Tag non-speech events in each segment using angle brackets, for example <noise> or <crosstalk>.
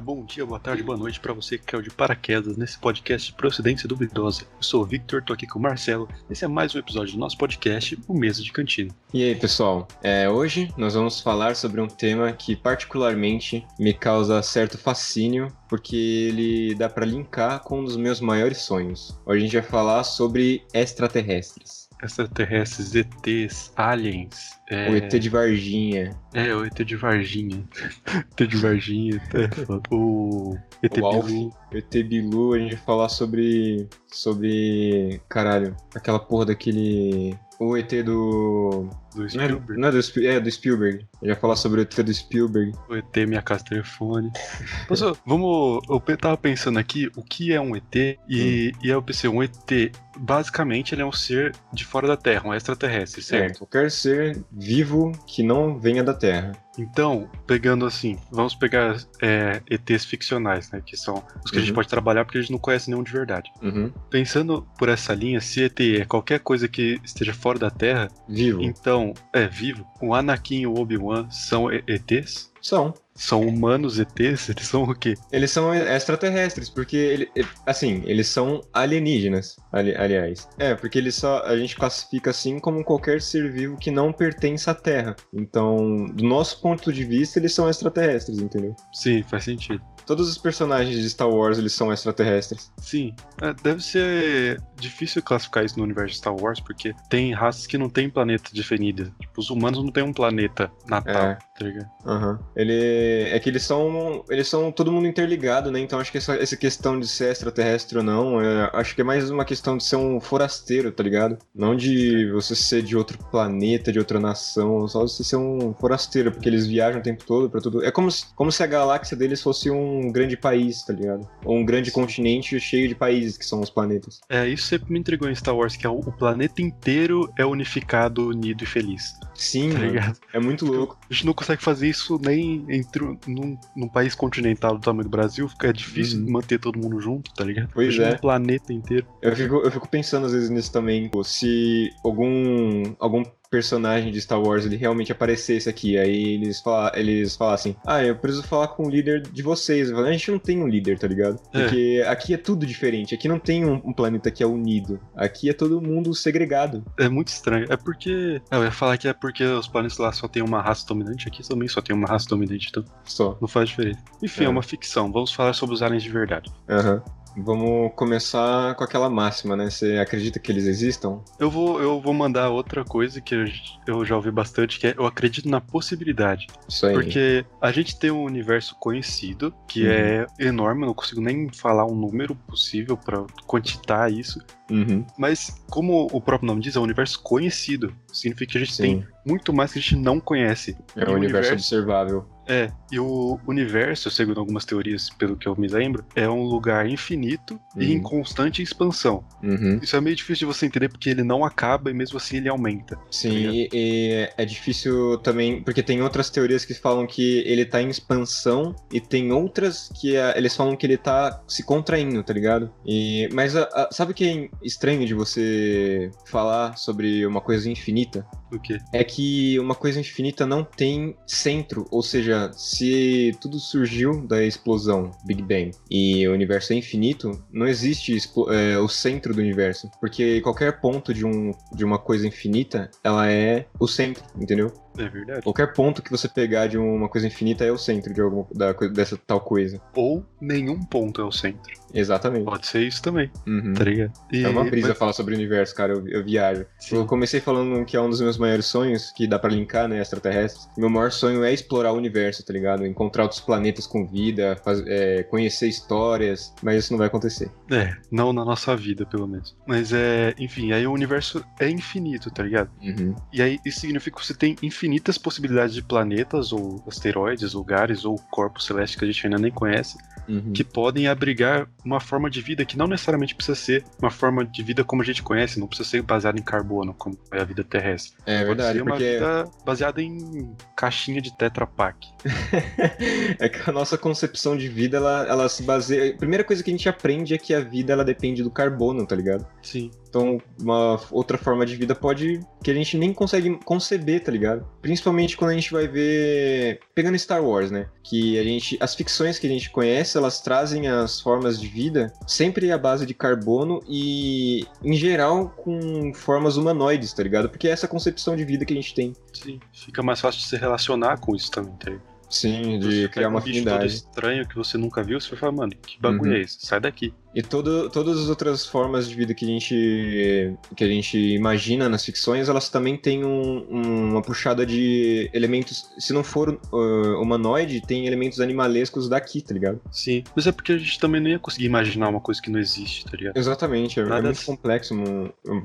Bom dia, boa tarde, boa noite para você que caiu de paraquedas nesse podcast Procedência Duvidosa. Eu sou o Victor, tô aqui com o Marcelo. Esse é mais um episódio do nosso podcast, o Mesa de Cantina. E aí, pessoal? É, hoje nós vamos falar sobre um tema que particularmente me causa certo fascínio, porque ele dá para linkar com um dos meus maiores sonhos. Hoje a gente vai falar sobre extraterrestres. Extraterrestres, ETs, aliens. É... O ET de Varginha. É, o ET de Varginha. <laughs> ET de Varginha. É, o ET o Alf, Bilu. ET Bilu, a gente vai falar sobre. sobre. Caralho, aquela porra daquele. O ET do. Do Não é, Spielberg. não é do, é do Spielberg. A gente vai falar sobre o ET do Spielberg. O ET Minha Casa Telefone. Mas, ó, vamos. Eu tava pensando aqui o que é um ET e, e aí eu pensei, um ET, basicamente, ele é um ser de fora da Terra, um extraterrestre, É, certo? qualquer ser vivo que não venha da Terra. Então, pegando assim, vamos pegar é, ETs ficcionais, né? Que são os que a gente Uhum. pode trabalhar porque a gente não conhece nenhum de verdade. Uhum. Pensando por essa linha, se ET é qualquer coisa que esteja fora da Terra, Vivo. então, é vivo. O Anakin e o Obi-Wan são ETs? São. São humanos ETs? Eles são o quê? Eles são extraterrestres, porque, ele- assim, eles são alienígenas, ali- aliás. É, porque eles só, a gente classifica assim como qualquer ser vivo que não pertence à Terra. Então, do nosso ponto de vista, eles são extraterrestres, entendeu? Sim, faz sentido. Todos os personagens de Star Wars, eles são extraterrestres. Sim, é, deve ser difícil classificar isso no universo de Star Wars, porque tem raças que não têm planeta definido. Tipo, os humanos não têm um planeta natal, É. tá ligado? Aham. Ele. É que eles são. Eles são todo mundo interligado, né? Então acho que essa, essa questão de ser extraterrestre ou não, é, acho que é mais uma questão de ser um forasteiro, tá ligado? Não de você ser de outro planeta, de outra nação, só você ser um forasteiro, porque eles viajam o tempo todo pra tudo. É como se, como se a galáxia deles fosse um grande país, tá ligado? Ou um grande continente cheio de países que são os planetas. É, isso sempre me intrigou em Star Wars, que é o, o planeta inteiro é unificado, unido e feliz, Sim, tá ligado? é muito louco. A gente não consegue fazer isso nem entre, um- num, num país continental do tamanho do Brasil, fica é difícil Uhum. manter todo mundo junto, tá ligado? Pois Imagina é. Um planeta inteiro. Eu fico, eu fico pensando às vezes nisso também, se algum, algum personagem de Star Wars ele realmente aparecesse aqui, aí eles, fala, eles falassem, ah, eu preciso falar com o líder de vocês. Falo, a gente não tem um líder, tá ligado? É. Porque aqui é tudo diferente, aqui não tem um, um planeta que é unido, aqui é todo mundo segregado. É muito estranho. É porque. Ah, eu ia falar que é porque os planetas lá só tem uma raça dominante, aqui também só tem uma raça dominante, então Só. não faz diferença. Enfim, é, É. uma ficção. Vamos falar sobre os aliens de verdade. Aham. Vamos começar com aquela máxima, né? Você acredita que eles existam? Eu vou, eu vou mandar outra coisa que eu, eu já ouvi bastante, que é eu acredito na possibilidade. Isso aí. Porque a gente tem um universo conhecido, que Uhum. é enorme, eu não consigo nem falar um número possível pra quantitar isso. Uhum. Mas, como o próprio nome diz, é um universo conhecido. Significa que a gente Sim. tem muito mais que a gente não conhece. É um o universo observável. É, e o universo, segundo algumas teorias, pelo que eu me lembro, é um lugar infinito e Uhum. em constante expansão. Uhum. Isso é meio difícil de você entender porque ele não acaba e mesmo assim ele aumenta. Sim, ligado? e, e é difícil também, porque tem outras teorias que falam que ele tá em expansão e tem outras que ah, eles falam que ele tá se contraindo, tá ligado? E, mas ah, ah, sabe o que é estranho de você falar sobre uma coisa infinita? O quê? É que uma coisa infinita não tem centro, ou seja, se tudo surgiu da explosão, Big Bang, e o universo é infinito, não existe é, o centro do universo, porque qualquer ponto de, um, de uma coisa infinita, ela é o centro, entendeu? É verdade. Qualquer ponto que você pegar de uma coisa infinita é o centro de alguma, da, dessa tal coisa. Ou nenhum ponto é o centro. Exatamente. Pode ser isso também, Uhum. tá ligado? E- É uma brisa mas- falar sobre o universo, cara. Eu, eu viajo. Sim. Eu comecei falando que é um dos meus maiores sonhos, que dá pra linkar, né, extraterrestres. Meu maior sonho é explorar o universo, tá ligado? Encontrar outros planetas com vida, faz- é, conhecer histórias, mas isso não vai acontecer. É, não na nossa vida, pelo menos. Mas é, enfim, aí o universo é infinito, tá ligado? Uhum. E aí isso significa que você tem infinitas possibilidades de planetas, ou asteroides, lugares, ou corpos celestes que a gente ainda nem conhece, Uhum. que podem abrigar uma forma de vida que não necessariamente precisa ser uma forma de vida como a gente conhece, não precisa ser baseada em carbono, como é a vida terrestre. É Pode verdade, ser uma porque vida baseada em caixinha de Tetra Pak. <laughs> é que a nossa concepção de vida, ela, ela se baseia. A primeira coisa que a gente aprende é que a vida ela depende do carbono, tá ligado? Sim. Então, uma outra forma de vida pode. que a gente nem consegue conceber, tá ligado? Principalmente quando a gente vai ver. Pegando Star Wars, né? Que a gente. As ficções que a gente conhece, elas trazem as formas de vida sempre à base de carbono e, em geral, com formas humanoides, tá ligado? Porque é essa concepção de vida que a gente tem. Sim, fica mais fácil de se relacionar com isso também, tá ligado? Sim, de criar uma um bicho todo afinidade. estranho que você nunca viu, você vai falar, mano, que bagulho Uhum. é esse? Sai daqui. E todo, todas as outras formas de vida que a gente, que a gente imagina nas ficções, elas também têm um- um- uma puxada de elementos. Se não for uh, humanoide, tem elementos animalescos daqui, tá ligado? Sim. Mas é porque a gente também não ia conseguir imaginar uma coisa que não existe, tá ligado? Exatamente, é, é Nada muito se- complexo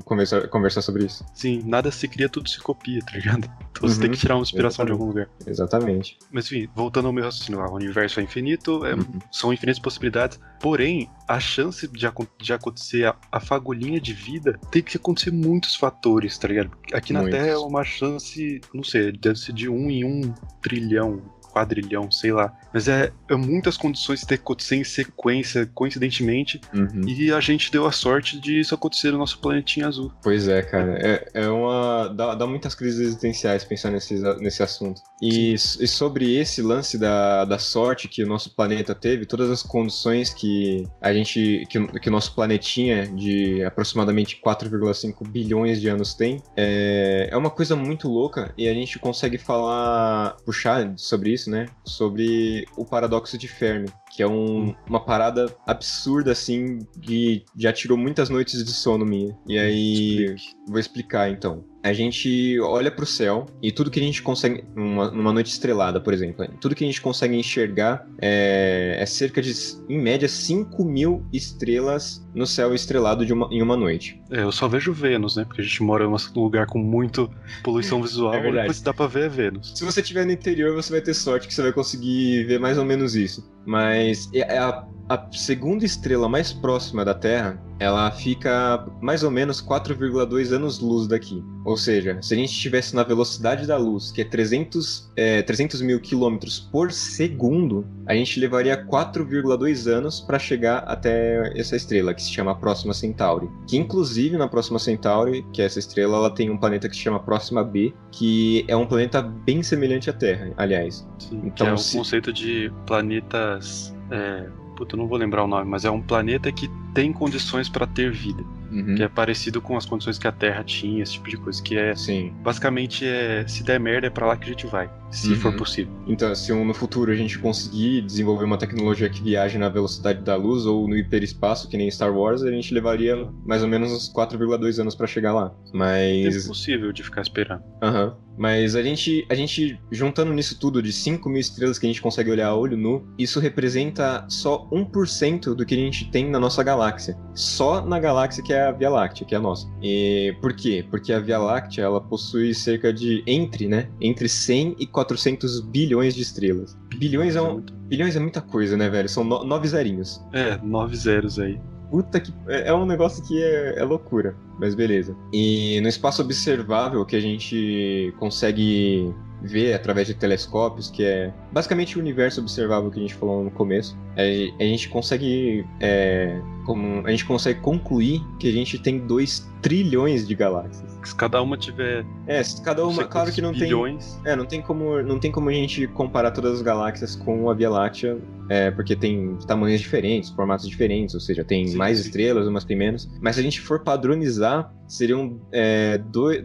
conversar, conversar sobre isso. Sim, nada se cria, tudo se copia, tá ligado? <laughs> Então você Uhum. tem que tirar uma inspiração de Exatamente. algum lugar. Exatamente. Mas enfim, voltando ao meu raciocínio lá, o universo é infinito, é- Uhum. são infinitas possibilidades, porém, a chance de, de acontecer a, a fagulhinha de vida tem que acontecer muitos fatores, tá ligado? Aqui na Muitos. Terra é uma chance, não sei, deve ser de um em um trilhão, quadrilhão, sei lá. Mas é, é muitas condições que acontecer em sequência, coincidentemente, Uhum. e a gente deu a sorte de isso acontecer no nosso planetinha azul. Pois é, cara. É, é uma. Dá, dá muitas crises existenciais pensar nesse, nesse assunto. E, e sobre esse lance da, da sorte que o nosso planeta teve, todas as condições que a gente. que, o- que o nosso planetinha de aproximadamente 4,5 bilhões de anos tem, é, é uma coisa muito louca e a gente consegue falar. puxar sobre isso, né? Sobre o paradoxo de Fermi. Que é um- uma parada absurda, assim, que já tirou muitas noites de sono minha. E aí, Explique. Vou explicar então. A gente olha pro céu e tudo que a gente consegue. Numa, numa noite estrelada, por exemplo, tudo que a gente consegue enxergar é, é cerca de, em média, 5 mil estrelas no céu estrelado de uma- em uma noite. É, eu só vejo Vênus, né? Porque a gente mora num lugar com muito poluição visual, É verdade. depois dá pra ver é Vênus. Se você estiver no interior, você vai ter sorte que você vai conseguir ver mais ou menos isso. Mas é a, a segunda estrela mais próxima da Terra, ela fica mais ou menos 4,2 anos-luz daqui. Ou seja, se a gente estivesse na velocidade da luz, que é 300, é, 300 mil quilômetros por segundo, a gente levaria 4,2 anos para chegar até essa estrela, que se chama Próxima Centauri. Que inclusive na Próxima Centauri, que é essa estrela, ela tem um planeta que se chama Próxima B, que é um planeta bem semelhante à Terra, aliás. Sim, que Então, é o se- conceito de planetas. É, puta, eu não vou lembrar o nome, mas é um planeta que tem condições pra ter vida. Uhum. Que é parecido com as condições que a Terra tinha, esse tipo de coisa. Que é. Sim. Basicamente, é, se der merda, é pra lá que a gente vai. Se Uhum. for possível. Então, se no futuro a gente conseguir desenvolver uma tecnologia que viaje na velocidade da luz ou no hiperespaço, que nem Star Wars, a gente levaria mais ou menos uns 4,2 anos para chegar lá. É Mas. possível de ficar esperando. Aham. Mas a gente, a gente, juntando nisso tudo, de 5 mil estrelas que a gente consegue olhar a olho nu, isso representa só 1% do que a gente tem na nossa galáxia. Só na galáxia que é a Via Láctea, que é a nossa. E por quê? Porque a Via Láctea, ela possui cerca de, entre, né? Entre 100 e 400 bilhões de estrelas. Bilhões é, um, bilhões é muita coisa, né, velho? São no, nove zerinhos. É, nove zeros aí. Puta que. É é um negócio que é, é loucura, mas beleza. E no espaço observável que a gente consegue ver através de telescópios, que é basicamente o universo observável que a gente falou no começo, é- a gente consegue. é, como, a gente consegue concluir que a gente tem 2 trilhões de galáxias. Se cada uma tiver. É, se cada uma. Claro que não tem. bilhões, É, não tem como, não tem como a gente comparar todas as galáxias com a Via Láctea, é, porque tem tamanhos diferentes, formatos diferentes, ou seja, tem Sim, mais sim. estrelas, umas tem menos. Mas se a gente for padronizar, seriam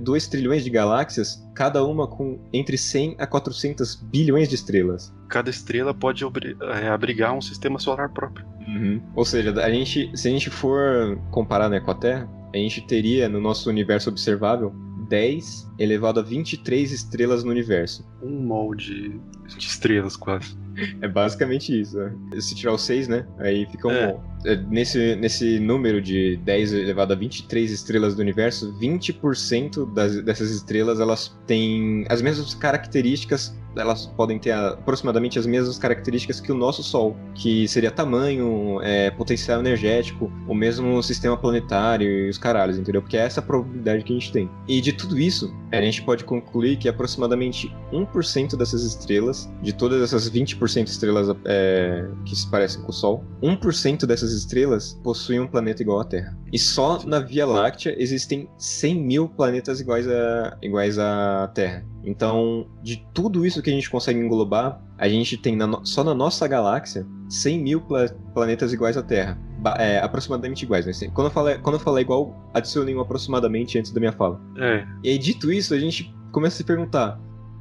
2 trilhões de galáxias, cada uma com entre 100 a 400 bilhões de estrelas. Cada estrela pode é, abrigar um sistema solar próprio. Ou seja, a gente, se a gente for comparar né, com a Terra, a gente teria no nosso universo observável 10 elevado a 23 estrelas no universo. Um molde de estrelas, quase. É basicamente isso. né? Se tirar o 6, né? Aí fica um. É. é, Nesse, nesse número de 10 elevado a 23 estrelas do universo, 20% das, dessas estrelas elas têm as mesmas características. Elas podem ter aproximadamente as mesmas características que o nosso Sol, que seria tamanho, é, potencial energético, o mesmo sistema planetário e os caralhos, entendeu? Porque é essa a probabilidade que a gente tem. E de tudo isso, a gente pode concluir que aproximadamente 1% dessas estrelas, de todas essas 20% 20% estrelas é, que se parecem com o Sol. 1% dessas estrelas possuem um planeta igual à Terra. E só na Via Láctea existem 100 mil planetas iguais à, iguais à Terra. Então, de tudo isso que a gente consegue englobar, a gente tem na só na nossa galáxia 100 mil pla planetas iguais à Terra. É, aproximadamente iguais. Né? Quando, eu falar, quando eu falar igual, adicionei um aproximadamente antes da minha fala. É. E aí, dito isso, a gente começa a se perguntar: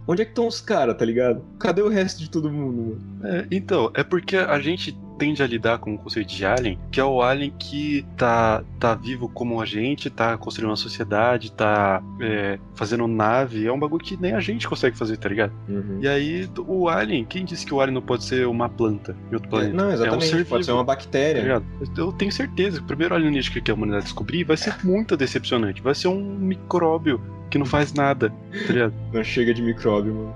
onde é que estão os caras, tá ligado? Cadê o resto de todo mundo? É, então, é porque a gente tende a lidar com o conceito de alien, que é o alien que tá, tá vivo como a gente, tá construindo uma sociedade, tá é, fazendo nave, é um bagulho que nem a gente consegue fazer, tá ligado? Uhum. E aí, o alien, quem disse que o alien não pode ser uma planta em outro planeta? É, não, exatamente, é um ser pode vivo, ser uma bactéria. Tá? Eu tenho certeza que o primeiro alienígena que a humanidade descobrir vai ser muito decepcionante. Vai ser um micróbio que não faz nada, tá ligado? Não chega de micróbio, mano.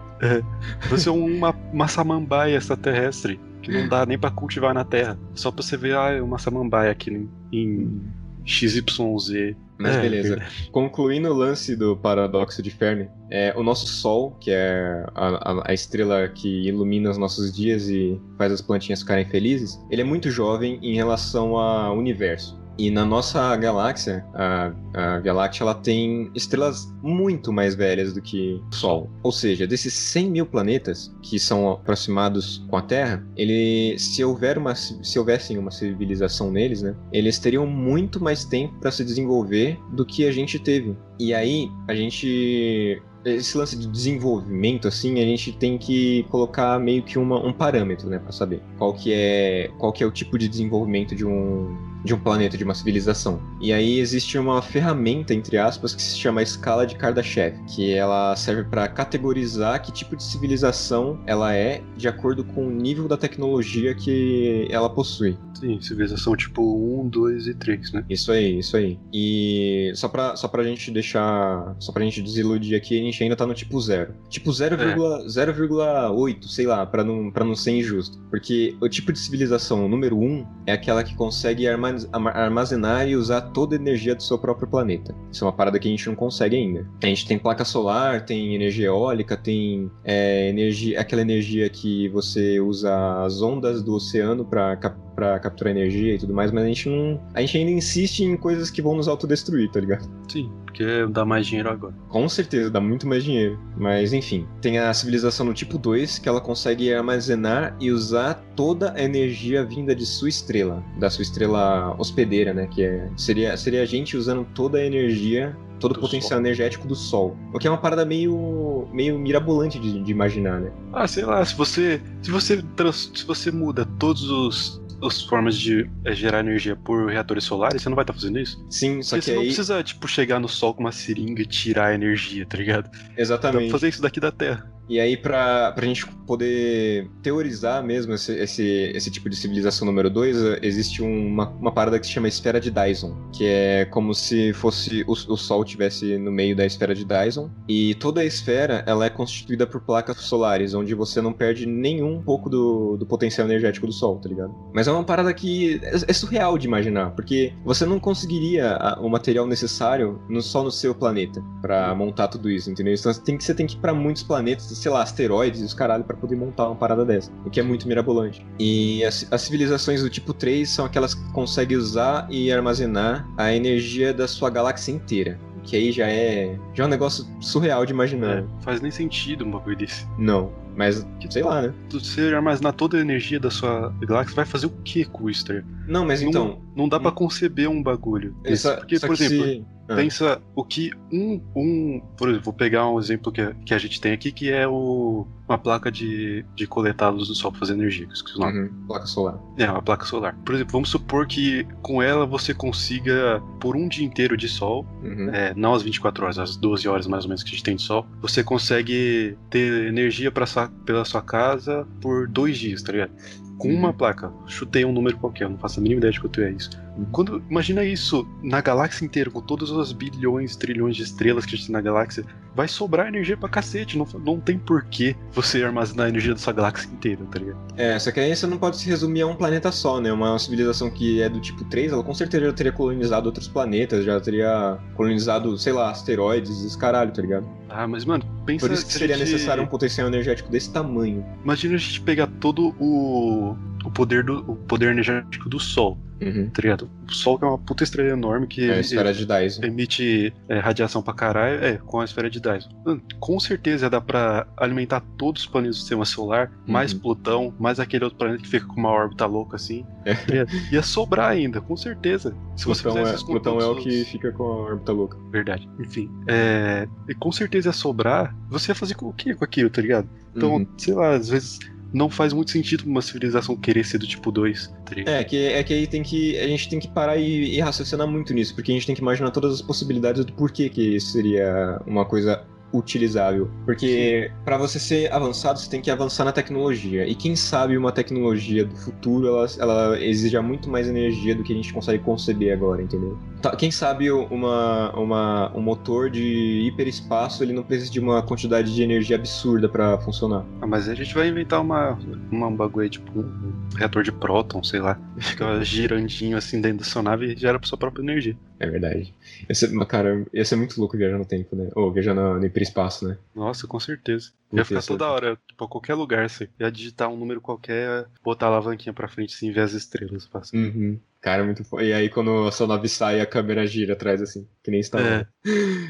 Vai ser uma, uma samambaia extraterrestre que não dá nem pra cultivar na Terra. Só pra você ver, ah, é uma samambaia aqui em, em XYZ. Mas É, beleza. Concluindo o lance do paradoxo de Fermi, é, o nosso Sol, que é a, a- a estrela que ilumina os nossos dias e faz as plantinhas ficarem felizes, ele é muito jovem em relação ao universo. E na nossa galáxia, a, a Láctea, ela tem estrelas muito mais velhas do que o Sol. Ou seja, desses 100 mil planetas que são aproximados com a Terra, ele, se, houver uma, se houvessem uma civilização neles, né, eles teriam muito mais tempo para se desenvolver do que a gente teve. E aí, a gente esse lance de desenvolvimento, assim, a gente tem que colocar meio que uma, um parâmetro, né, para saber qual que é qual que é o tipo de desenvolvimento de um de um planeta, de uma civilização. E aí existe uma ferramenta entre aspas que se chama escala de Kardashev, que ela serve para categorizar que tipo de civilização ela é de acordo com o nível da tecnologia que ela possui. Sim, civilização tipo 1, 2 e 3, né? Isso aí, isso aí. E só pra, só pra gente deixar. Só pra gente desiludir aqui, a gente ainda tá no tipo zero. Tipo 0,8, 0,8, sei lá, pra não, pra não ser injusto. Porque o tipo de civilização número 1 é aquela que consegue armazenar e usar toda a energia do seu próprio planeta. Isso é uma parada que a gente não consegue ainda. A gente tem placa solar, tem energia eólica, tem é, energia, aquela energia que você usa as ondas do oceano pra cap- pra capturar energia e tudo mais, mas a gente não. A gente ainda insiste em coisas que vão nos autodestruir, tá ligado? Sim, porque dá mais dinheiro agora. Com certeza, dá muito mais dinheiro. Mas enfim, tem a civilização no tipo 2, que ela consegue armazenar e usar toda a energia vinda de sua estrela, da sua estrela hospedeira, né? Que é, seria, seria a gente usando toda a energia, todo o potencial Sol. energético do Sol. O que é uma parada meio, meio mirabolante de, de imaginar, né? Ah, sei lá, se você. Se você, trans- se você muda todos os. As formas de é, gerar energia por reatores solares, você não vai estar fazendo isso? Sim, só Porque que você não aí. precisa, tipo, chegar no sol com uma seringa e tirar a energia, tá ligado? Dá pra Exatamente. fazer isso daqui da Terra. E aí, pra, pra gente poder teorizar mesmo esse, esse, esse tipo de civilização número 2, existe uma, uma parada que se chama esfera de Dyson, que é como se fosse o, o Sol tivesse no meio da esfera de Dyson, e toda a esfera ela é constituída por placas solares, onde você não perde nenhum pouco do, do potencial energético do Sol, tá ligado? Mas é uma parada que é, é surreal de imaginar, porque você não conseguiria o material necessário no, só no seu planeta pra montar tudo isso, entendeu? Então você tem que, você tem que ir pra muitos planetas, sei lá, asteroides e os caralho, pra poder montar uma parada dessa. O que é muito mirabolante. E as, as civilizações do tipo 3 são aquelas que conseguem usar e armazenar a energia da sua galáxia inteira. Que aí já é. Já é um negócio surreal de imaginar. É, faz nem sentido um bagulho desse. Não. Mas, sei lá, né? Você armazenar toda a energia da sua galáxia, vai fazer o que com isso? Não, mas Não- então. Não dá pra conceber um bagulho. desse. Porque, só por exemplo, se- Ah. pensa o que um, um. Por exemplo, vou pegar um exemplo que, a- que a gente tem aqui, que é o, uma placa de, de coletar luz do sol pra fazer energia. que. Uhum, placa solar. É, uma placa solar. Por exemplo, vamos supor que com ela você consiga, por um dia inteiro de sol, Uhum. é, não as 24 horas, as 12 horas mais ou menos que a gente tem de sol, você consegue ter energia pra sua, pela sua casa por dois dias, tá ligado? Com Uhum. uma placa. Chutei um número qualquer, não faço a mínima ideia de quanto é isso. Quando, imagina isso na galáxia inteira, com todas as bilhões, trilhões de estrelas que a gente tem na galáxia, vai sobrar energia pra cacete. Não, não tem porquê você armazenar a energia dessa galáxia inteira, tá ligado? É, só que aí você não pode se resumir a um planeta só, né? Uma civilização que é do tipo 3, ela com certeza já teria colonizado outros planetas, já teria colonizado, sei lá, asteroides, esse caralho, tá ligado? Ah, mas mano, pensa Por isso que seria gente- necessário um potencial energético desse tamanho. Imagina a gente pegar todo o, o poder do o poder energético do Sol, Uhum. tá ligado? O Sol que é uma puta estrela enorme que É a esfera de Dyson. emite é, radiação pra caralho, é, com a esfera de Dyson. Mano, com certeza dá pra alimentar todos os planetas do sistema solar, mais Uhum. Plutão, mais aquele outro planeta que fica com uma órbita louca assim. É. Ia, ia sobrar ainda, com certeza. Se você Plutão, fizesse é, Plutão é o que fica com a órbita louca. Verdade. Enfim. É... E com certeza ia sobrar. Você ia fazer com o quê com aquilo, tá ligado? Então, Uhum. sei lá, às vezes não faz muito sentido uma civilização querer ser do tipo 2, tá? É, que, é que aí tem que. A gente tem que parar e, e raciocinar muito nisso, porque a gente tem que imaginar todas as possibilidades do porquê que isso seria uma coisa utilizável. Porque pra você ser avançado, você tem que avançar na tecnologia. E quem sabe uma tecnologia do futuro, ela, ela exija muito mais energia do que a gente consegue conceber agora, entendeu? Tá, Quem sabe uma, uma, um motor de hiperespaço, ele não precisa de uma quantidade de energia absurda pra funcionar. Ah, mas a gente vai inventar uma, uma um bagulho tipo um reator de próton, sei lá. Fica girandinho assim dentro da sua nave e gera sua própria energia. É verdade. Mas, cara, ia ser muito louco viajar no tempo, né? Ou viajar no, no hiperespaço, né? Nossa, com certeza. Puta, Ia ficar toda hora, tipo, a qualquer lugar, você ia digitar um número qualquer, botar a alavanquinha pra frente assim, ver as estrelas. Passa. Uhum. Cara, muito foda. E aí quando a sua nave sai, a câmera gira atrás, assim, que nem está. É.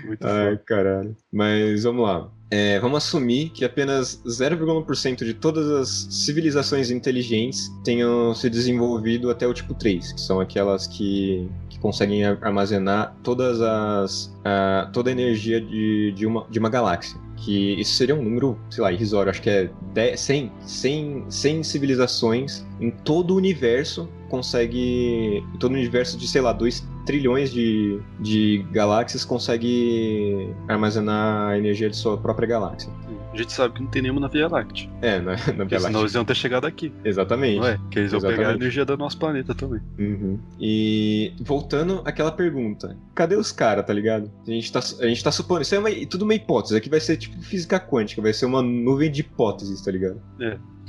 Muito Ai, foda. caralho. Mas vamos lá. É, vamos assumir que apenas 0,1% de todas as civilizações inteligentes tenham se desenvolvido até o tipo 3, que são aquelas que, que conseguem armazenar todas as, a- toda a energia de, de, uma, de uma galáxia. Que isso seria um número, sei lá, irrisório. Acho que é 10, 100, 100, 100 civilizações em todo o universo consegue. Em todo o universo de, sei lá, 2 trilhões de, de galáxias consegue armazenar a energia de sua própria galáxia. A gente sabe que não tem nenhuma na Via Láctea. É, na, na Via senão Láctea. eles iam ter chegado aqui. Exatamente. Não é? Que eles iam pegar a Exatamente. energia do nosso planeta também. Uhum. E voltando àquela pergunta, cadê os caras, tá ligado? A gente tá, a gente tá supondo, isso é uma, tudo uma hipótese, aqui vai ser tipo física quântica, vai ser uma nuvem de hipóteses, tá ligado?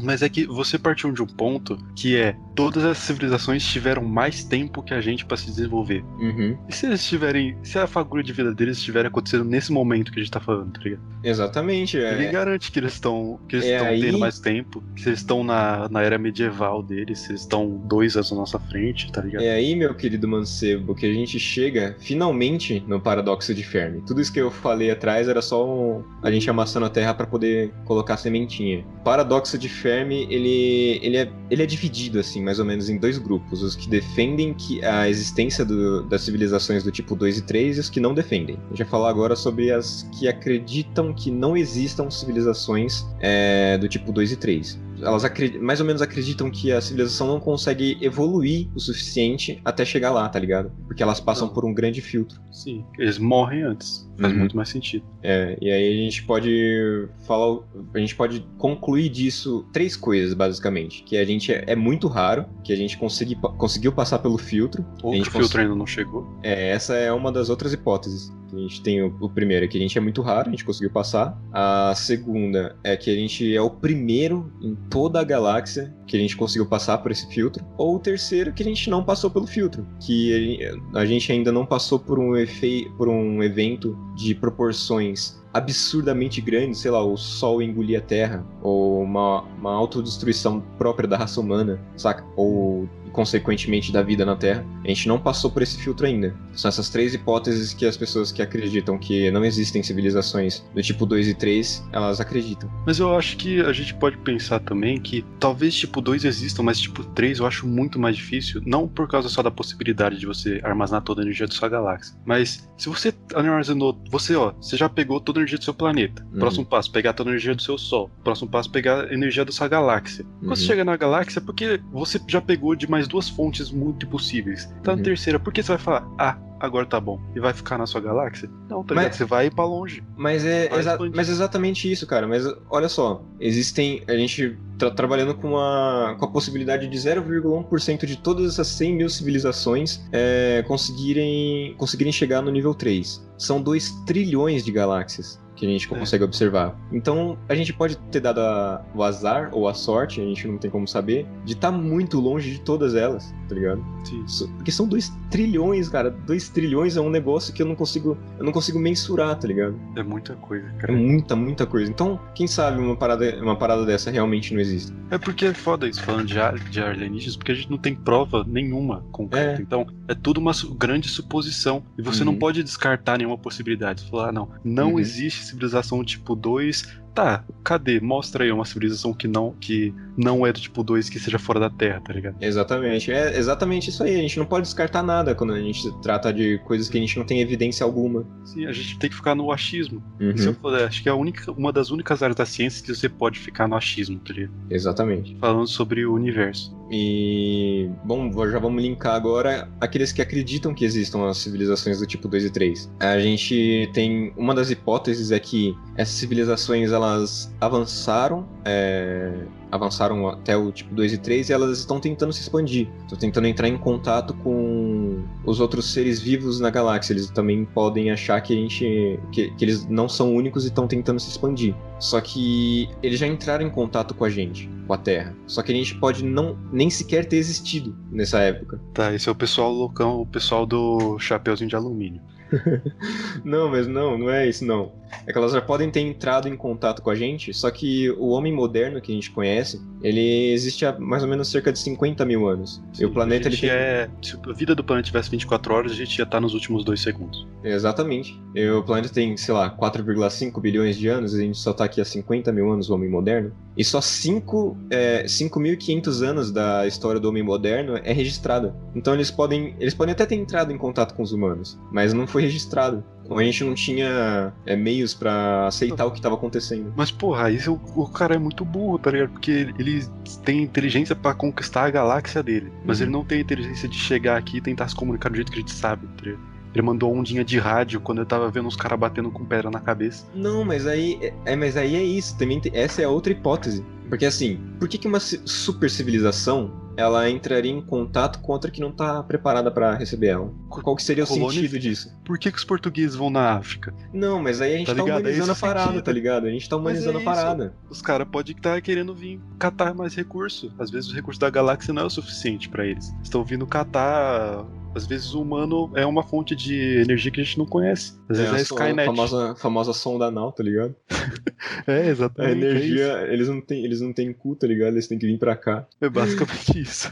Mas é que você partiu de um ponto que é todas as civilizações tiveram mais tempo que a gente pra se desenvolver. Uhum. E se eles tiverem. Se a fagulha de vida deles estiver acontecendo nesse momento que a gente tá falando, tá ligado? Exatamente, é. garante que eles estão. Que eles É estão aí- tendo mais tempo. Que eles estão na, na era medieval deles, se eles estão dois anos na nossa frente, tá ligado? É aí, meu querido mancebo, que a gente chega finalmente no paradoxo de Fermi. Tudo isso que eu falei atrás era só um- a gente amassando a terra para poder colocar a sementinha. Paradoxo de Fermi, ele, ele, é, ele é dividido, assim, mais ou menos em dois grupos. Os que defendem que a existência do- das civilizações do tipo 2 e 3 e os que não defendem. A gente vai falar agora sobre as que acreditam que não existam civilizações é, do tipo 2 e 3 elas mais ou menos acreditam que a civilização não consegue evoluir o suficiente até chegar lá, tá ligado? Porque elas passam Não. por um grande filtro. Sim. Eles morrem antes. Faz Uhum. muito mais sentido. É, e aí a gente pode falar, a gente pode concluir disso três coisas, basicamente. Que a gente é, é muito raro, que a gente consegui, conseguiu passar pelo filtro. a Outro gente filtro cons- ainda não chegou. É, essa é uma das outras hipóteses. A gente tem o, o primeiro é que a gente é muito raro, a gente conseguiu passar. A segunda é que a gente é o primeiro em toda a galáxia que a gente conseguiu passar por esse filtro. Ou o terceiro que a gente não passou pelo filtro, que a, gente ainda não passou por um efeito, por um evento de proporções absurdamente grandes, sei lá, o Sol engolir a Terra, ou uma, uma autodestruição própria da raça humana, saca? Ou consequentemente da vida na Terra. A gente não passou por esse filtro ainda. São essas três hipóteses que as pessoas que acreditam que não existem civilizações do tipo 2 e 3, elas acreditam. Mas eu acho que a gente pode pensar também que talvez tipo 2 existam, mas tipo 3 eu acho muito mais difícil. Não por causa só da possibilidade de você armazenar toda a energia da sua galáxia. Mas se você armazenou. Você, ó, você já pegou toda a energia do seu planeta. Uhum. Próximo passo, pegar toda a energia do seu Sol. Próximo passo, pegar a energia da sua galáxia. Quando você Uhum. chega na galáxia, é porque você já pegou de mais mais duas fontes muito possíveis. Tá Uhum. na terceira, por que você vai falar, ah, agora tá bom, e vai ficar na sua galáxia? Não, tá Mas- ligado? Você vai ir pra longe. Mas é exa- mas exatamente isso, cara. Mas olha só, existem. A gente tá trabalhando com a, com a possibilidade de 0,1% de todas essas 100 mil civilizações é, conseguirem, conseguirem chegar no nível 3. São 2 trilhões de galáxias que a gente É. consegue observar. Então, a gente pode ter dado a- o azar ou a sorte, a gente não tem como saber, de estar muito longe de todas elas, tá ligado? Sim. Porque são 2 trilhões, cara. 2 trilhões é um negócio que eu não consigo, eu não consigo mensurar, tá ligado? É muita coisa, É cara. muita, muita coisa. Então, quem sabe uma parada, uma parada dessa realmente não existe. É porque é foda isso, falando de, ar- de alienígenas, porque a gente não tem prova nenhuma concreta. É. Então, é tudo uma grande suposição. E você Uhum. não pode descartar nenhuma possibilidade. Você falar, ah, não, não Uhum. existe civilização tipo 2. Tá, cadê? Mostra aí uma civilização que não, que não é do tipo 2 que seja fora da Terra, tá ligado? Exatamente. É exatamente isso aí. A gente não pode descartar nada quando a gente trata de coisas que a gente não tem evidência alguma. Sim, a gente tem que ficar no achismo. Uhum. Se eu puder, acho que é única, uma das únicas áreas da ciência que você pode ficar no achismo, tá ligado? Exatamente. Falando sobre o universo. E, bom, já vamos linkar agora aqueles que acreditam que existam as civilizações do tipo 2 e 3. A gente tem. Uma das hipóteses é que essas civilizações elas avançaram. é, avançaram até o tipo 2 e 3 e elas estão tentando se expandir. Estão tentando entrar em contato com os outros seres vivos na galáxia. Eles também podem achar que a gente. que, que eles não são únicos e estão tentando se expandir. Só que eles já entraram em contato com a gente, com a Terra. Só que a gente pode não nem sequer ter existido nessa época. Tá, esse é o pessoal loucão, o pessoal do chapeuzinho de alumínio. <laughs> Não, mas não, não é isso não. É que elas já podem ter entrado em contato com a gente, só que o homem moderno que a gente conhece, ele existe há mais ou menos cerca de 50 mil anos. e o planeta ele tem. é. Se a vida do planeta tivesse 24 horas, a gente ia estar nos últimos dois segundos. Exatamente. E o planeta tem, sei lá, 4,5 bilhões de anos, e a gente só tá aqui há 50 mil anos, o homem moderno. E só 5, é, 5.500 anos da história do homem moderno é registrada. Então eles podem, eles podem até ter entrado em contato com os humanos, mas não foi registrado. A gente não tinha é, meios pra aceitar o que estava acontecendo. Mas, porra, aí o, o cara é muito burro, tá ligado? Porque ele, ele tem inteligência pra conquistar a galáxia dele. Mas Uhum. ele não tem inteligência de chegar aqui e tentar se comunicar do jeito que a gente sabe, tá ligado? Ele mandou ondinha de rádio quando eu tava vendo uns caras batendo com pedra na cabeça. Não, mas aí é, é- mas aí é isso. Também tem- essa é outra hipótese. Porque assim, por que, que uma super civilização ela entraria em contato com outra que não tá preparada pra receber ela? Qual que seria o Colônia- sentido disso? Por que, que os portugueses vão na África? Não, mas aí a gente Tá tá? É humanizando a esse parada, sentido. tá ligado? A gente tá humanizando Mas é a parada. Os caras podem estar querendo vir catar mais recurso. Às vezes o recurso da galáxia não é o suficiente pra eles. Estão vindo catar. Às vezes o humano é uma fonte de energia que a gente não conhece. Às vezes é, a a Skynet. famosa, famosa sonda anal, tá ligado? <laughs> É, A exatamente. é isso. energia, eles não têm, eles não têm cu, tá ligado? Eles têm que vir pra cá. É basicamente isso.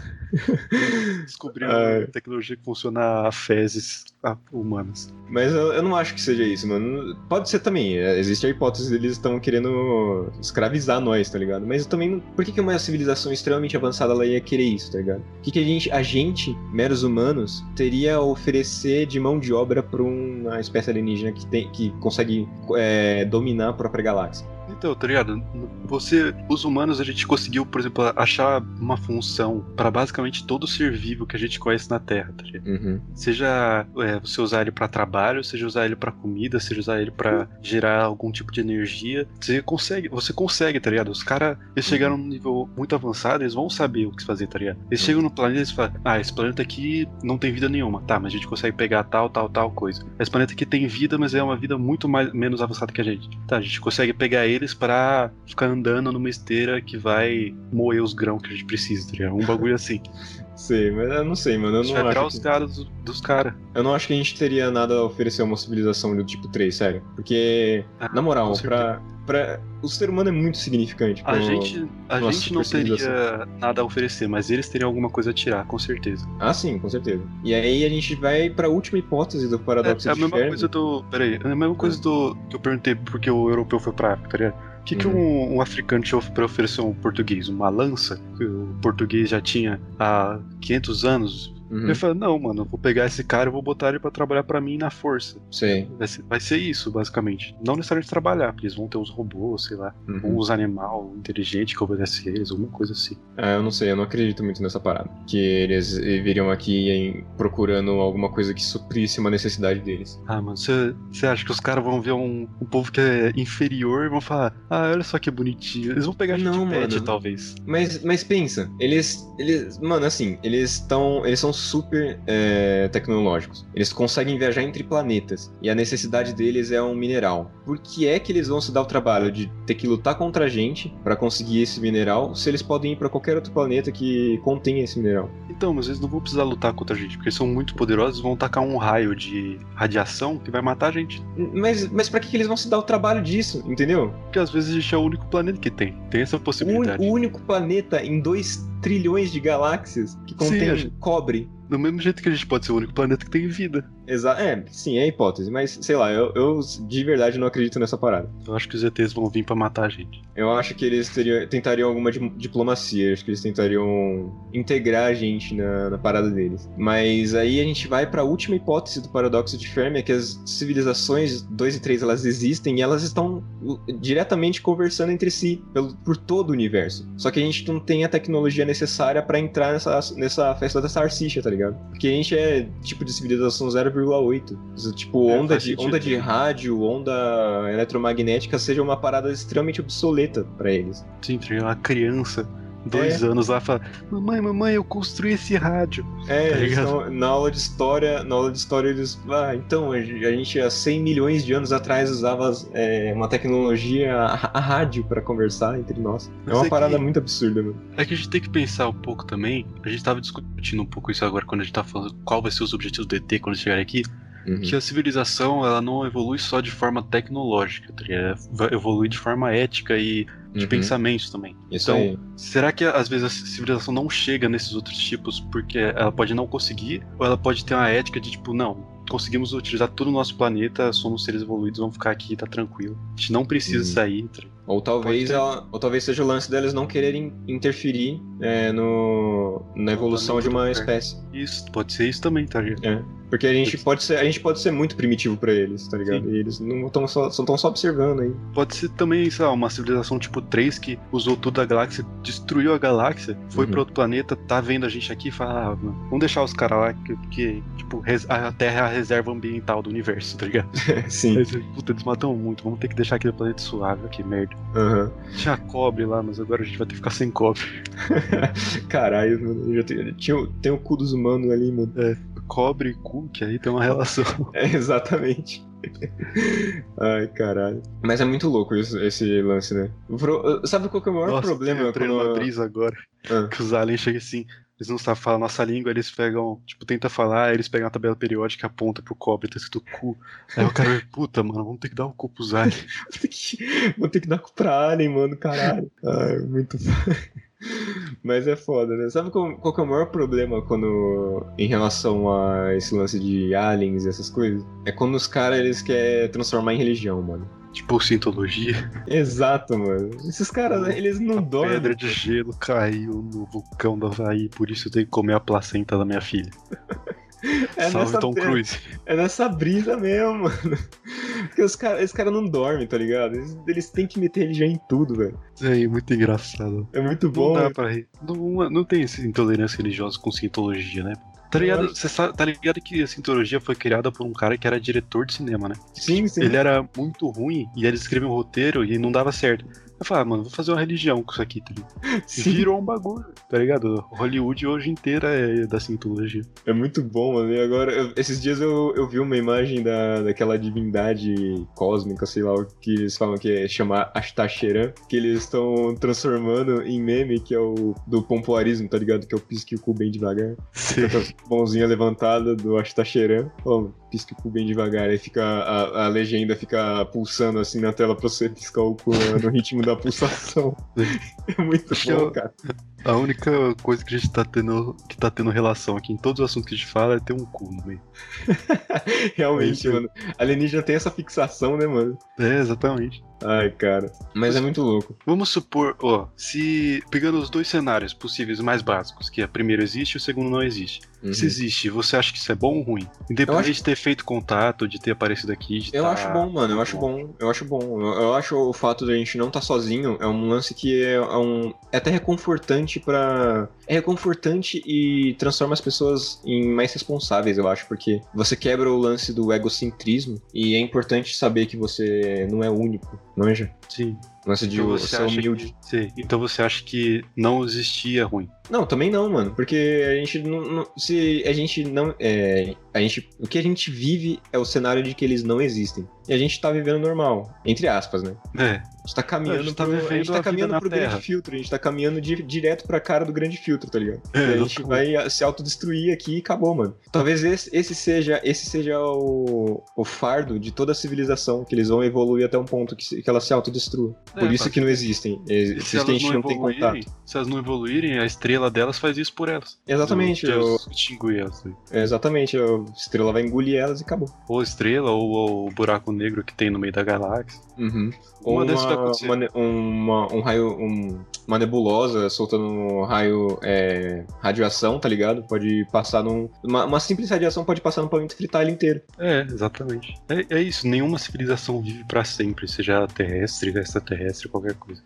Descobriram <laughs> Ai. tecnologia que funciona a fezes humanas. Mas eu, eu não acho que seja isso, mano. Pode ser também. é, Existe a hipótese deles estão querendo escravizar nós, tá ligado? Mas eu também. não- Por que, que uma civilização extremamente avançada ela ia querer isso, tá ligado? O que, que a gente, a gente, meros humanos, teria a oferecer de mão de obra pra uma espécie alienígena que, tem, que consegue é, dominar a própria galáxia? Então, tá ligado? Você, os humanos, a gente conseguiu, por exemplo, achar uma função pra basicamente todo ser vivo que a gente conhece na Terra, tá ligado? Uhum. Seja é, você usar ele pra trabalho, seja usar ele pra comida, seja usar ele pra gerar algum tipo de energia, você consegue, você consegue, tá ligado? Os caras, eles chegaram num nível muito avançado, eles vão saber o que fazer, tá ligado? Eles chegam no planeta e falam, ah, esse planeta aqui não tem vida nenhuma, tá, mas a gente consegue pegar tal, tal, tal coisa. Esse planeta aqui tem vida, mas é uma vida muito mais, menos avançada que a gente. Tá, a gente consegue pegar eles pra ficar andando numa esteira que vai moer os grãos que a gente precisa, tá ligado? Um bagulho assim. <laughs> Sei, mas eu não sei, mano. Eu não, acho os que, caras dos, dos caras. eu não acho que a gente teria nada a oferecer a uma civilização do tipo 3, sério. Porque, Ah, na moral, pra, pra. O ser humano é muito significante. A gente, a gente não teria nada a oferecer, mas eles teriam alguma coisa a tirar, com certeza. Ah, sim, com certeza. E aí a gente vai pra última hipótese do É, paradoxo é a de mesma coisa do. Peraí, é a mesma coisa do. que eu perguntei porque o europeu foi pra África, tá ligado? O que, que Uhum. um, um africano tinha pra oferecer um português? Uma lança? Que o português já tinha há 500 anos, Uhum. Ele fala, não, mano, vou pegar esse cara e vou botar ele pra trabalhar pra mim na força. Sei. Vai ser, vai ser isso, basicamente. Não necessariamente trabalhar, porque eles vão ter os robôs, sei lá, Uhum. uns animal inteligente que obedece eles, alguma coisa assim. Ah, eu não sei, eu não acredito muito nessa parada. Que eles viriam aqui em- procurando alguma coisa que suprisse uma necessidade deles. Ah, mano, você acha que os caras vão ver um, um povo que é inferior e vão falar, ah, olha só que bonitinho. Eles vão pegar a gente Não, de pet, mano. talvez. Mas, mas pensa, eles, eles. Mano, assim, eles estão. Eles são super é, tecnológicos. Eles conseguem viajar entre planetas. E a necessidade deles é um mineral. Por que é que eles vão se dar o trabalho de ter que lutar contra a gente pra conseguir esse mineral se eles podem ir pra qualquer outro planeta que contenha esse mineral? Então, mas eles não vão precisar lutar contra a gente, porque eles são muito poderosos vão tacar um raio de radiação que vai matar a gente. Mas, mas pra que que eles vão se dar o trabalho disso? Entendeu? Porque às vezes a gente é o único planeta que tem. Tem essa possibilidade. o único planeta em 2 trilhões de galáxias que contém cobre. Do mesmo jeito que a gente pode ser o único planeta que tem vida. Exa é, sim, é hipótese, mas sei lá, eu, eu de verdade não acredito nessa parada. Eu acho que os ETs vão vir pra matar a gente. Eu acho que eles teriam, tentariam alguma di- diplomacia, acho que eles tentariam integrar a gente na, na parada deles. Mas aí a gente vai pra última hipótese do paradoxo de Fermi, é que as civilizações 2 e 3 elas existem e elas estão diretamente conversando entre si pelo, por todo o universo. Só que a gente não tem a tecnologia necessária pra entrar nessa, nessa festa da salsicha, tá ligado? Porque a gente é tipo de civilização 0,8. Tipo, É, onda, de, onda de rádio, onda eletromagnética seja uma parada extremamente obsoleta pra eles. Sim, tem uma criança, dois anos lá, fala: Mamãe, mamãe, eu construí esse rádio. É, Tá na aula de história, na aula de história eles, ah, então a gente há 100 milhões de anos atrás usava é, uma tecnologia a, a rádio pra conversar entre nós. É Mas uma é parada que- muito absurda, mano. É que a gente tem que pensar um pouco também. A gente tava discutindo um pouco isso agora quando a gente tá falando qual vai ser os objetivos do ET quando chegar aqui. Uhum. Que a civilização ela não evolui só de forma tecnológica, tá evoluir de forma ética e de Uhum. pensamentos também. Isso então, aí. Será que às vezes a civilização não chega nesses outros tipos porque ela pode não conseguir, ou ela pode ter uma ética de tipo, não, conseguimos utilizar todo o nosso planeta, somos seres evoluídos, vamos ficar aqui, tá tranquilo. A gente não precisa Uhum. sair. tá? Ou talvez, ela, ou talvez seja o lance delas não quererem interferir é, no, na evolução de uma espécie. Isso, pode ser isso também, tá ligado? É. Porque a gente pode ser, a gente pode ser muito primitivo pra eles, tá ligado? E eles não estão só, tão só observando aí. Pode ser também, sei lá, uma civilização tipo 3 que usou toda a galáxia, destruiu a galáxia, foi Uhum. pra outro planeta, tá vendo a gente aqui e fala, ah, mano, vamos deixar os caras lá, que, que, tipo, a Terra é a reserva ambiental do universo, tá ligado? <laughs> Sim. Você, Puta, eles matam muito, vamos ter que deixar aquele planeta suave, que merda. Aham. Tinha cobre lá, mas agora a gente vai ter que ficar sem cobre. <laughs> Caralho, mano. Já tem, tinha, tem o cu dos humanos ali, mano. Cobre e que aí tem uma relação. <laughs> É, exatamente. Ai, caralho. Mas é muito louco esse, esse lance, né? Pro- Sabe qual que é o maior Nossa, problema? eu entrei quando- numa brisa agora, Ah. que os aliens chegam assim, eles não sabem falar nossa língua, eles pegam, tipo, tenta falar, eles pegam a tabela periódica aponta pro cobre, tá escrito cu. Aí o cara, <laughs> puta, mano, vamos ter que dar o cu pros aliens. <laughs> Vou ter que- dar com pra Alien, mano, caralho. Ai, muito. <laughs> Mas é foda, né? Sabe qual, qual é o maior problema quando. em relação a esse lance de aliens e essas coisas? É quando os caras eles querem transformar em religião, mano. Tipo, cientologia. Exato, mano. Esses caras, eles não dormem. Pedra de gelo caiu no vulcão do Havaí, por isso eu tenho que comer a placenta da minha filha. <laughs> É Salve Tom é- Cruise. é nessa brisa mesmo, mano. Porque os caras esse cara não dormem, tá ligado? Eles, eles têm que meter religião em tudo, velho. Isso aí, muito engraçado. É muito Não bom. dá né? pra rir. Não, não tem essa intolerância religiosa com cientologia, né? Tá ligado, você sabe- tá ligado que a cientologia foi criada por um cara que era diretor de cinema, né? Sim, sim. Ele era muito ruim e ele escreveu um roteiro e não dava certo. Eu falei, ah, mano, vou fazer uma religião com isso aqui, tá ligado? <laughs> Sim. Virou um bagulho, tá ligado? Hollywood hoje inteira é da cientologia. É muito bom, mano. E agora, eu- esses dias eu, eu vi uma imagem da, daquela divindade cósmica, sei lá o que eles falam que é chamar Ashtasheran, que eles estão transformando em meme, que é o do pompoarismo, tá ligado? Que é o pisque o cu bem devagar. Sim. Com a mãozinha levantada do Ashtasheran. Pisque o cu bem devagar. Aí fica a, a legenda fica pulsando assim na tela pra você piscar o cu no ritmo da pulsação. <laughs> É muito bom, cara. A única coisa que a gente tá tendo, que tá tendo relação aqui em todos os assuntos que a gente fala é ter um cu no meio. <laughs> Realmente, É mano. Alienígena tem essa fixação, né, mano? É, exatamente. Ai, cara. Mas é muito louco. Vamos supor, ó, se pegando os dois cenários possíveis mais básicos, que é primeiro existe e o segundo não existe. Uhum. Se existe, você acha que isso é bom ou ruim? Independente de ter feito contato, de ter aparecido aqui, de Eu tá- acho bom, mano. Eu acho bom. Eu acho bom. Eu, eu acho o fato de a gente não estar sozinho é um lance que é, é um. É até reconfortante pra. É reconfortante e transforma as pessoas em mais responsáveis, eu acho, porque você quebra o lance do egocentrismo e é importante saber que você não é único, manja? Sim. Lance de Então ser acha humilde. que-. Então você acha que não existia ruim? Não, também não, mano. Porque a gente não. não- se a gente não. É, a gente, o que a gente vive é o cenário de que eles não existem. E a gente tá vivendo normal. Entre aspas, né? É. A gente tá caminhando, A gente tá pro, a vivendo gente tá caminhando pro Terra. grande filtro, a gente tá caminhando di- direto pra cara do grande filtro, tá ligado? É, e a gente vai se autodestruir aqui e acabou, mano. Talvez esse, esse seja, esse seja o, o fardo de toda a civilização, que eles vão evoluir até um ponto que, que ela se autodestrua. Por É, isso que não existem. Existem, a gente não não tem contato. se elas não evoluírem, a estrela delas faz isso por elas. Exatamente, eu- extingue elas. né? É, exatamente, a estrela vai engolir elas e acabou. Ou a estrela, ou, ou o buraco negro que tem no meio da galáxia. Ou Uma uma, uma, um raio, um- uma nebulosa soltando um raio é, radiação, tá ligado? Pode passar num. Uma, uma simples radiação pode passar no planeta e fritar ele inteiro. É, exatamente. É, é isso, nenhuma civilização vive pra sempre, seja terrestre, extraterrestre, qualquer coisa.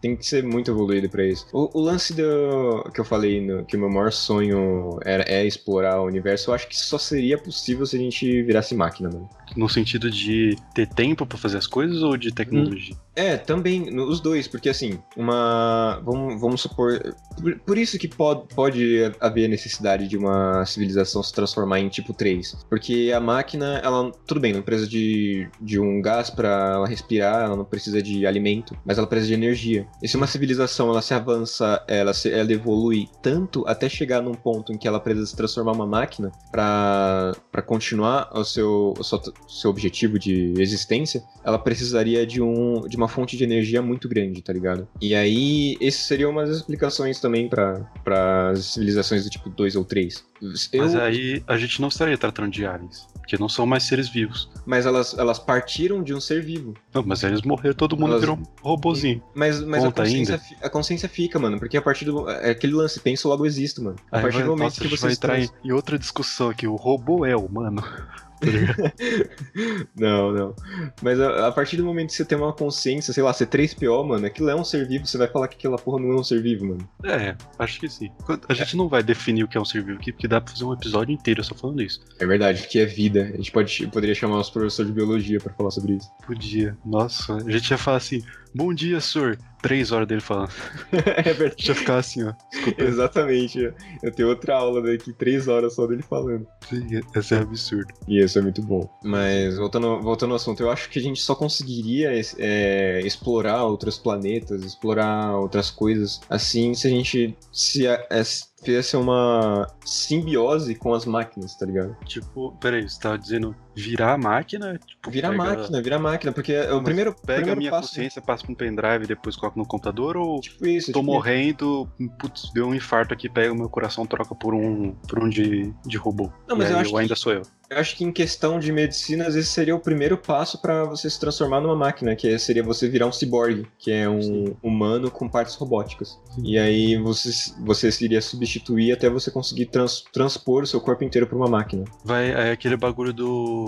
Tem que ser muito evoluído pra isso. O, o lance do que eu falei, no- que o meu maior sonho era, é explorar o universo, eu acho que só seria possível se a gente virasse máquina, mano. No sentido de ter tempo pra fazer as coisas ou de tecnologia? É, também, os dois, porque assim, uma. Vamos, vamos supor. Por, por isso que pode, pode haver necessidade de uma civilização se transformar em tipo 3. Porque a máquina, ela. Tudo bem, não precisa de, de um gás pra ela respirar, ela não precisa de alimento, mas ela precisa de energia. E se uma civilização ela se avança, ela, se, ela evolui tanto até chegar num ponto em que ela precisa se transformar uma máquina pra continuar o seu, o seu, seu objetivo de existência, ela precisaria de, um, de uma fonte de energia muito grande, tá ligado? E aí, essas seriam umas explicações também para as civilizações do tipo 2 ou 3. Eu, Mas aí a gente não estaria tratando de aliens, porque não são mais seres vivos. mas elas, elas partiram de um ser vivo. Não, mas eles morreram, todo mundo Elas- virou um robozinho. Mas, mas a, consciência, fi- a consciência fica, mano. Porque a partir do. É aquele lance, penso logo existo, mano. A Aí partir vai, do momento nossa, que você. vai entrar em, em outra discussão aqui, o robô é humano. <laughs> Tá? Não, não. Mas a, a partir do momento que você tem uma consciência, sei lá, ser 3PO, mano, aquilo é um ser vivo, você vai falar que aquela porra não é um ser vivo, mano. é, acho que sim. A gente não vai definir o que é um ser vivo aqui, porque dá pra fazer um episódio inteiro só falando isso. É verdade, que é vida. A gente pode, poderia chamar os professores de biologia pra falar sobre isso. Podia. Nossa, a gente ia falar assim, bom dia, senhor. Três horas dele falando. <laughs> é verdade. ia ficar assim, ó. Escutando. Exatamente. Eu tenho outra aula daqui, três horas só dele falando. Sim, Esse é absurdo. E isso é muito bom. Mas, voltando, voltando ao assunto, eu acho que a gente só conseguiria é, explorar outros planetas, explorar outras coisas, assim, se a gente se é, é, fizesse uma simbiose com as máquinas, tá ligado? Tipo, peraí, você tava dizendo virar a máquina? Tipo, Virar pega- máquina, virar máquina, porque o Mas primeiro, Pega a primeiro minha passo. consciência, passa pra um pendrive e depois coloca no computador ou Tipo isso, tô tipo morrendo, putz, deu um infarto aqui, pega o meu coração, troca por um, por um de, de robô. Não, mas eu aí acho que- ainda sou eu. Eu acho que em questão de medicina, esse seria o primeiro passo pra você se transformar numa máquina, que seria você virar um ciborgue, que é um Sim. humano com partes robóticas. Sim. E aí você, você iria substituir até você conseguir trans- transpor o seu corpo inteiro pra uma máquina. Vai, é aquele bagulho do,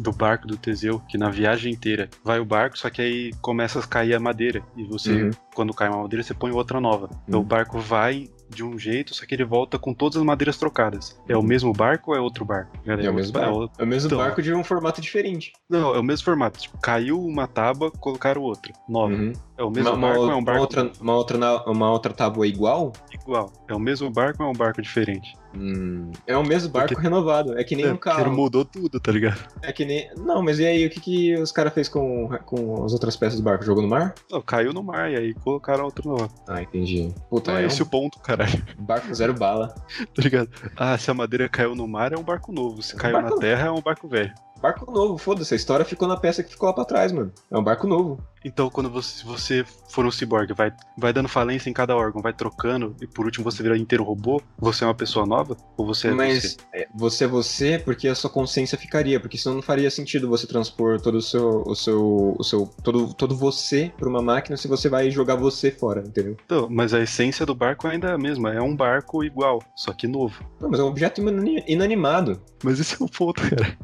do barco do Teseu, que na viagem inteira vai o barco, só que aí começa a cair a madeira. E você, Uhum. quando cai uma madeira, você põe outra nova. Então Uhum. o barco vai de um jeito, só que ele volta com todas as madeiras trocadas. É o mesmo barco ou é outro barco? É, o mesmo outro- barco. É o mesmo Então. barco de um formato diferente. Não, é o mesmo formato. Tipo, caiu uma tábua, colocaram outra. Nova. Uhum. É o mesmo Uma, uma, barco ou é um uma barco outra, uma, outra, uma outra tábua igual? igual? É o mesmo barco ou é um barco diferente? Hum, é o mesmo barco Porque- renovado. É que nem é, um carro. mudou tudo, tá ligado? É que nem. Não, mas e aí, o que, que os caras fez com, com as outras peças do barco? Jogou no mar? Não, caiu no mar e aí colocaram outra nova. Ah, entendi. Puta, Então é esse um o ponto, caralho. barco zero bala. <laughs> Tá ligado? Ah, se a madeira caiu no mar, é um barco novo. Se É um caiu na terra, é um barco velho. Barco novo, foda-se. A história ficou na peça que ficou lá pra trás, mano. É um barco novo. Então, quando você, você for um cyborg, vai, vai dando falência em cada órgão, vai trocando, e por último você vira inteiro robô, você é uma pessoa nova? Ou você é Mas você? é, você é você porque a sua consciência ficaria, porque senão não faria sentido você transpor todo o seu, o seu, o seu todo, todo você pra uma máquina se você vai jogar você fora, entendeu? Então, mas a essência do barco ainda é a mesma, é um barco igual, só que novo. Não, mas é um objeto inani- inanimado. Mas esse é o ponto, cara.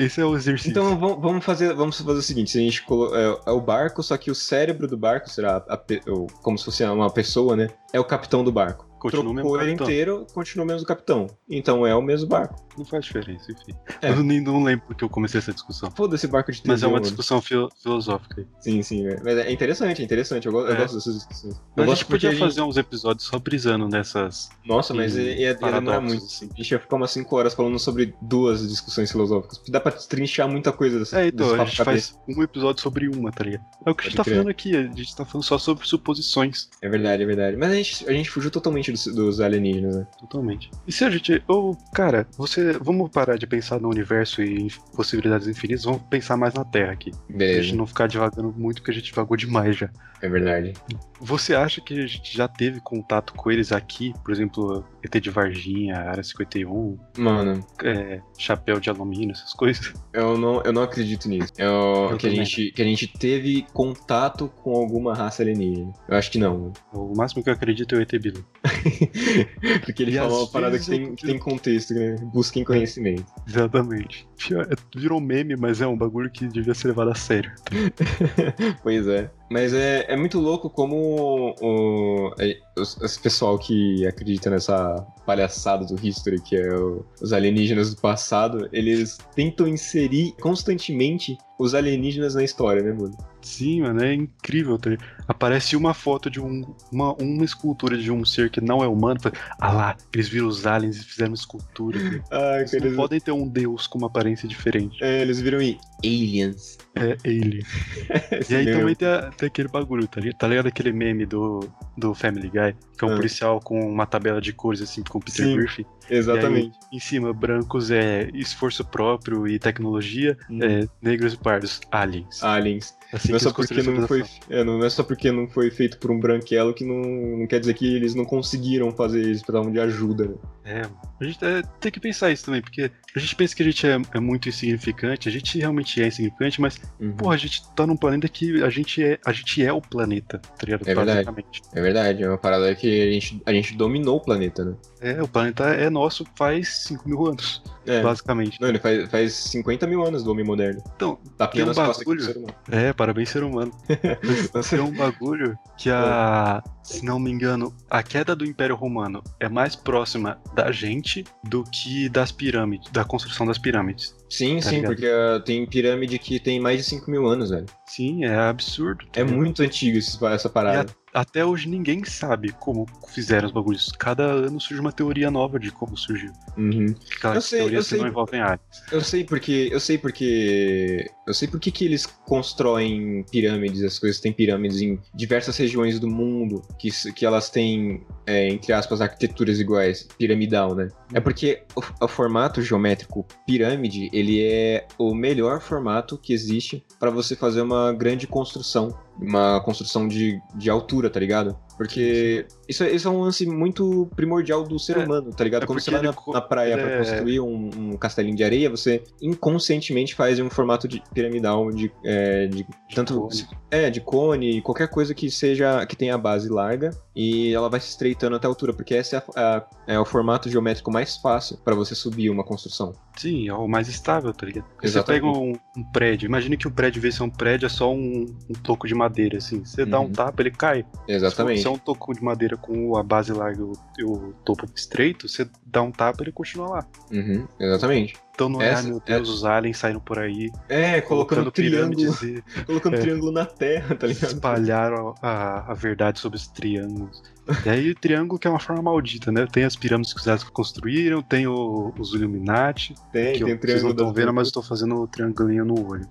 Esse é o exercício. Então vamos fazer, vamos fazer o seguinte: se a gente colo- é, é o barco, só que o cérebro do barco será a o- como se fosse uma pessoa, né? É o capitão do barco. Continua Trocou ele inteiro, continua o mesmo capitão. Então é o mesmo barco. Não faz diferença, enfim. É. Eu nem não lembro porque eu comecei essa discussão. Foda-se barco de Mas é uma discussão filo- filosófica. aí. Sim, sim. é. Mas é interessante, é interessante. Eu, go- eu É. gosto dessas discussões. Eu Mas a gosto gente podia a fazer uns episódios só brisando nessas. Nossa, mas ia, ia, ia demorar muito. assim. A gente ia ficar umas 5 horas falando sobre duas discussões filosóficas. Dá pra trinchar muita coisa desse, É, então, a gente cabeça. faz um episódio sobre uma, tá ligado? É o que a gente Pode tá crer. falando aqui, a gente tá falando só sobre suposições. É verdade, é verdade. Mas a gente, a gente fugiu totalmente dos, dos alienígenas, né? Totalmente. E se a gente. Ou, cara, você. Vamos parar de pensar no universo e em possibilidades infinitas, vamos pensar mais na Terra aqui. Pra Beleza. gente não ficar divagando muito, porque a gente divagou demais já. É verdade. Você acha que a gente já teve contato com eles aqui? Por exemplo, ET de Varginha, Área 51, Mano, é, chapéu de alumínio, essas coisas? eu não, eu não acredito nisso. Eu, Eu que, a gente, que a gente teve contato com alguma raça alienígena. Eu acho que não. O máximo que eu acredito é o ET Bilu. <laughs> <laughs> Porque ele E falou uma parada que tem, que tem contexto, né? Busquem conhecimento. Exatamente. É- Virou meme, mas é um bagulho que devia ser levado a sério. <laughs> Pois é. Mas é, é muito louco como o, é, esse pessoal que acredita nessa palhaçada do History, que é o- os alienígenas do passado, eles tentam inserir constantemente os alienígenas na história, né, mano? Sim, mano, é incrível. Tá? Aparece uma foto de um, uma, uma escultura de um ser que não é humano. Fala, ah lá, eles viram os aliens e fizeram escultura. Ai, Eles não podem ter um deus com uma aparência diferente. É, eles viram em Aliens. É alien. <laughs> E aí também tem, a- tem aquele bagulho, tá ligado? Tá ligado aquele meme do, do Family Guy? Que é um Ah. policial com uma tabela de cores, assim, com o Peter Sim. Griffin. Exatamente. Aí, em cima, brancos é esforço próprio e tecnologia, Hum. é, negros e pardos, aliens. Aliens. Assim não é só porque não foi. É, não é só porque não foi feito por um branquelo que não, não quer dizer que eles não conseguiram fazer isso, precisavam de ajuda. Né? É, a gente é, tem que pensar isso também, porque a gente pensa que a gente é, é muito insignificante, a gente realmente é insignificante, mas, Uhum. porra, a gente tá num planeta que a gente é, a gente é o planeta, tá ligado? É verdade. É verdade, é uma parada que a gente, a gente dominou o planeta, né? É, o planeta é nosso faz 5 mil anos, É. basicamente. Não, ele faz, faz 50 mil anos do homem moderno. Então, Tapinha Tem um bagulho- ser humano. é, parabéns, ser humano. <laughs> Tem um bagulho que a. Se não me engano, a queda do Império Romano é mais próxima da gente do que das pirâmides, da construção das pirâmides. Sim, Tá sim, ligado? porque ah, tem pirâmide que tem mais de 5 mil anos, velho. Sim, é absurdo. tá É ligado? muito antigo esse- essa parada. Até hoje ninguém sabe como fizeram os bagulhos. Cada ano surge uma teoria nova de como surgiu. Uhum. Aquelas Eu sei, teorias eu que não sei. envolvem aliens. Eu sei porque. Eu sei porque. Eu sei porque que eles constroem pirâmides, as coisas têm pirâmides em diversas regiões do mundo, que, que elas têm, é, entre aspas, arquiteturas iguais, piramidal, né? É porque o, o formato geométrico pirâmide, ele é o melhor formato que existe para você fazer uma grande construção. Uma construção de, de altura, tá ligado? Porque isso, é- isso é um lance muito primordial do ser É, humano, tá ligado? é Quando você vai na, na praia ele pra é- construir um, um castelinho de areia, você inconscientemente faz um formato de piramidal de, é, de tanto cone. é de cone, qualquer coisa que seja que tenha a base larga e ela vai se estreitando até a altura, porque esse é, a- a- é o formato geométrico mais fácil para você subir uma construção. Sim, é o mais estável, tá ligado? Porque Você Exatamente. pega um, um prédio, imagine que o prédio, de ser um prédio, é só um, um toco de madeira, assim. Você dá um Uhum. tapa, ele cai. Exatamente. Se é um toco de madeira com a base larga e o, e topo estreito, você dá um tapa ele continua lá. Uhum, exatamente. Então não é, Essa- ah, meu Deus, os aliens saíram por aí É, colocando, triângulo, pirâmides e <laughs> colocando É. triângulo na terra, tá ligado? espalharam a, a verdade sobre os triângulos. E aí o triângulo que é uma forma maldita, né? Tem as pirâmides que os aliens construíram, tem o- os Illuminati, Tem, que tem eu, o vocês não triângulo estão vendo, mas eu estou fazendo o triangulinho no olho.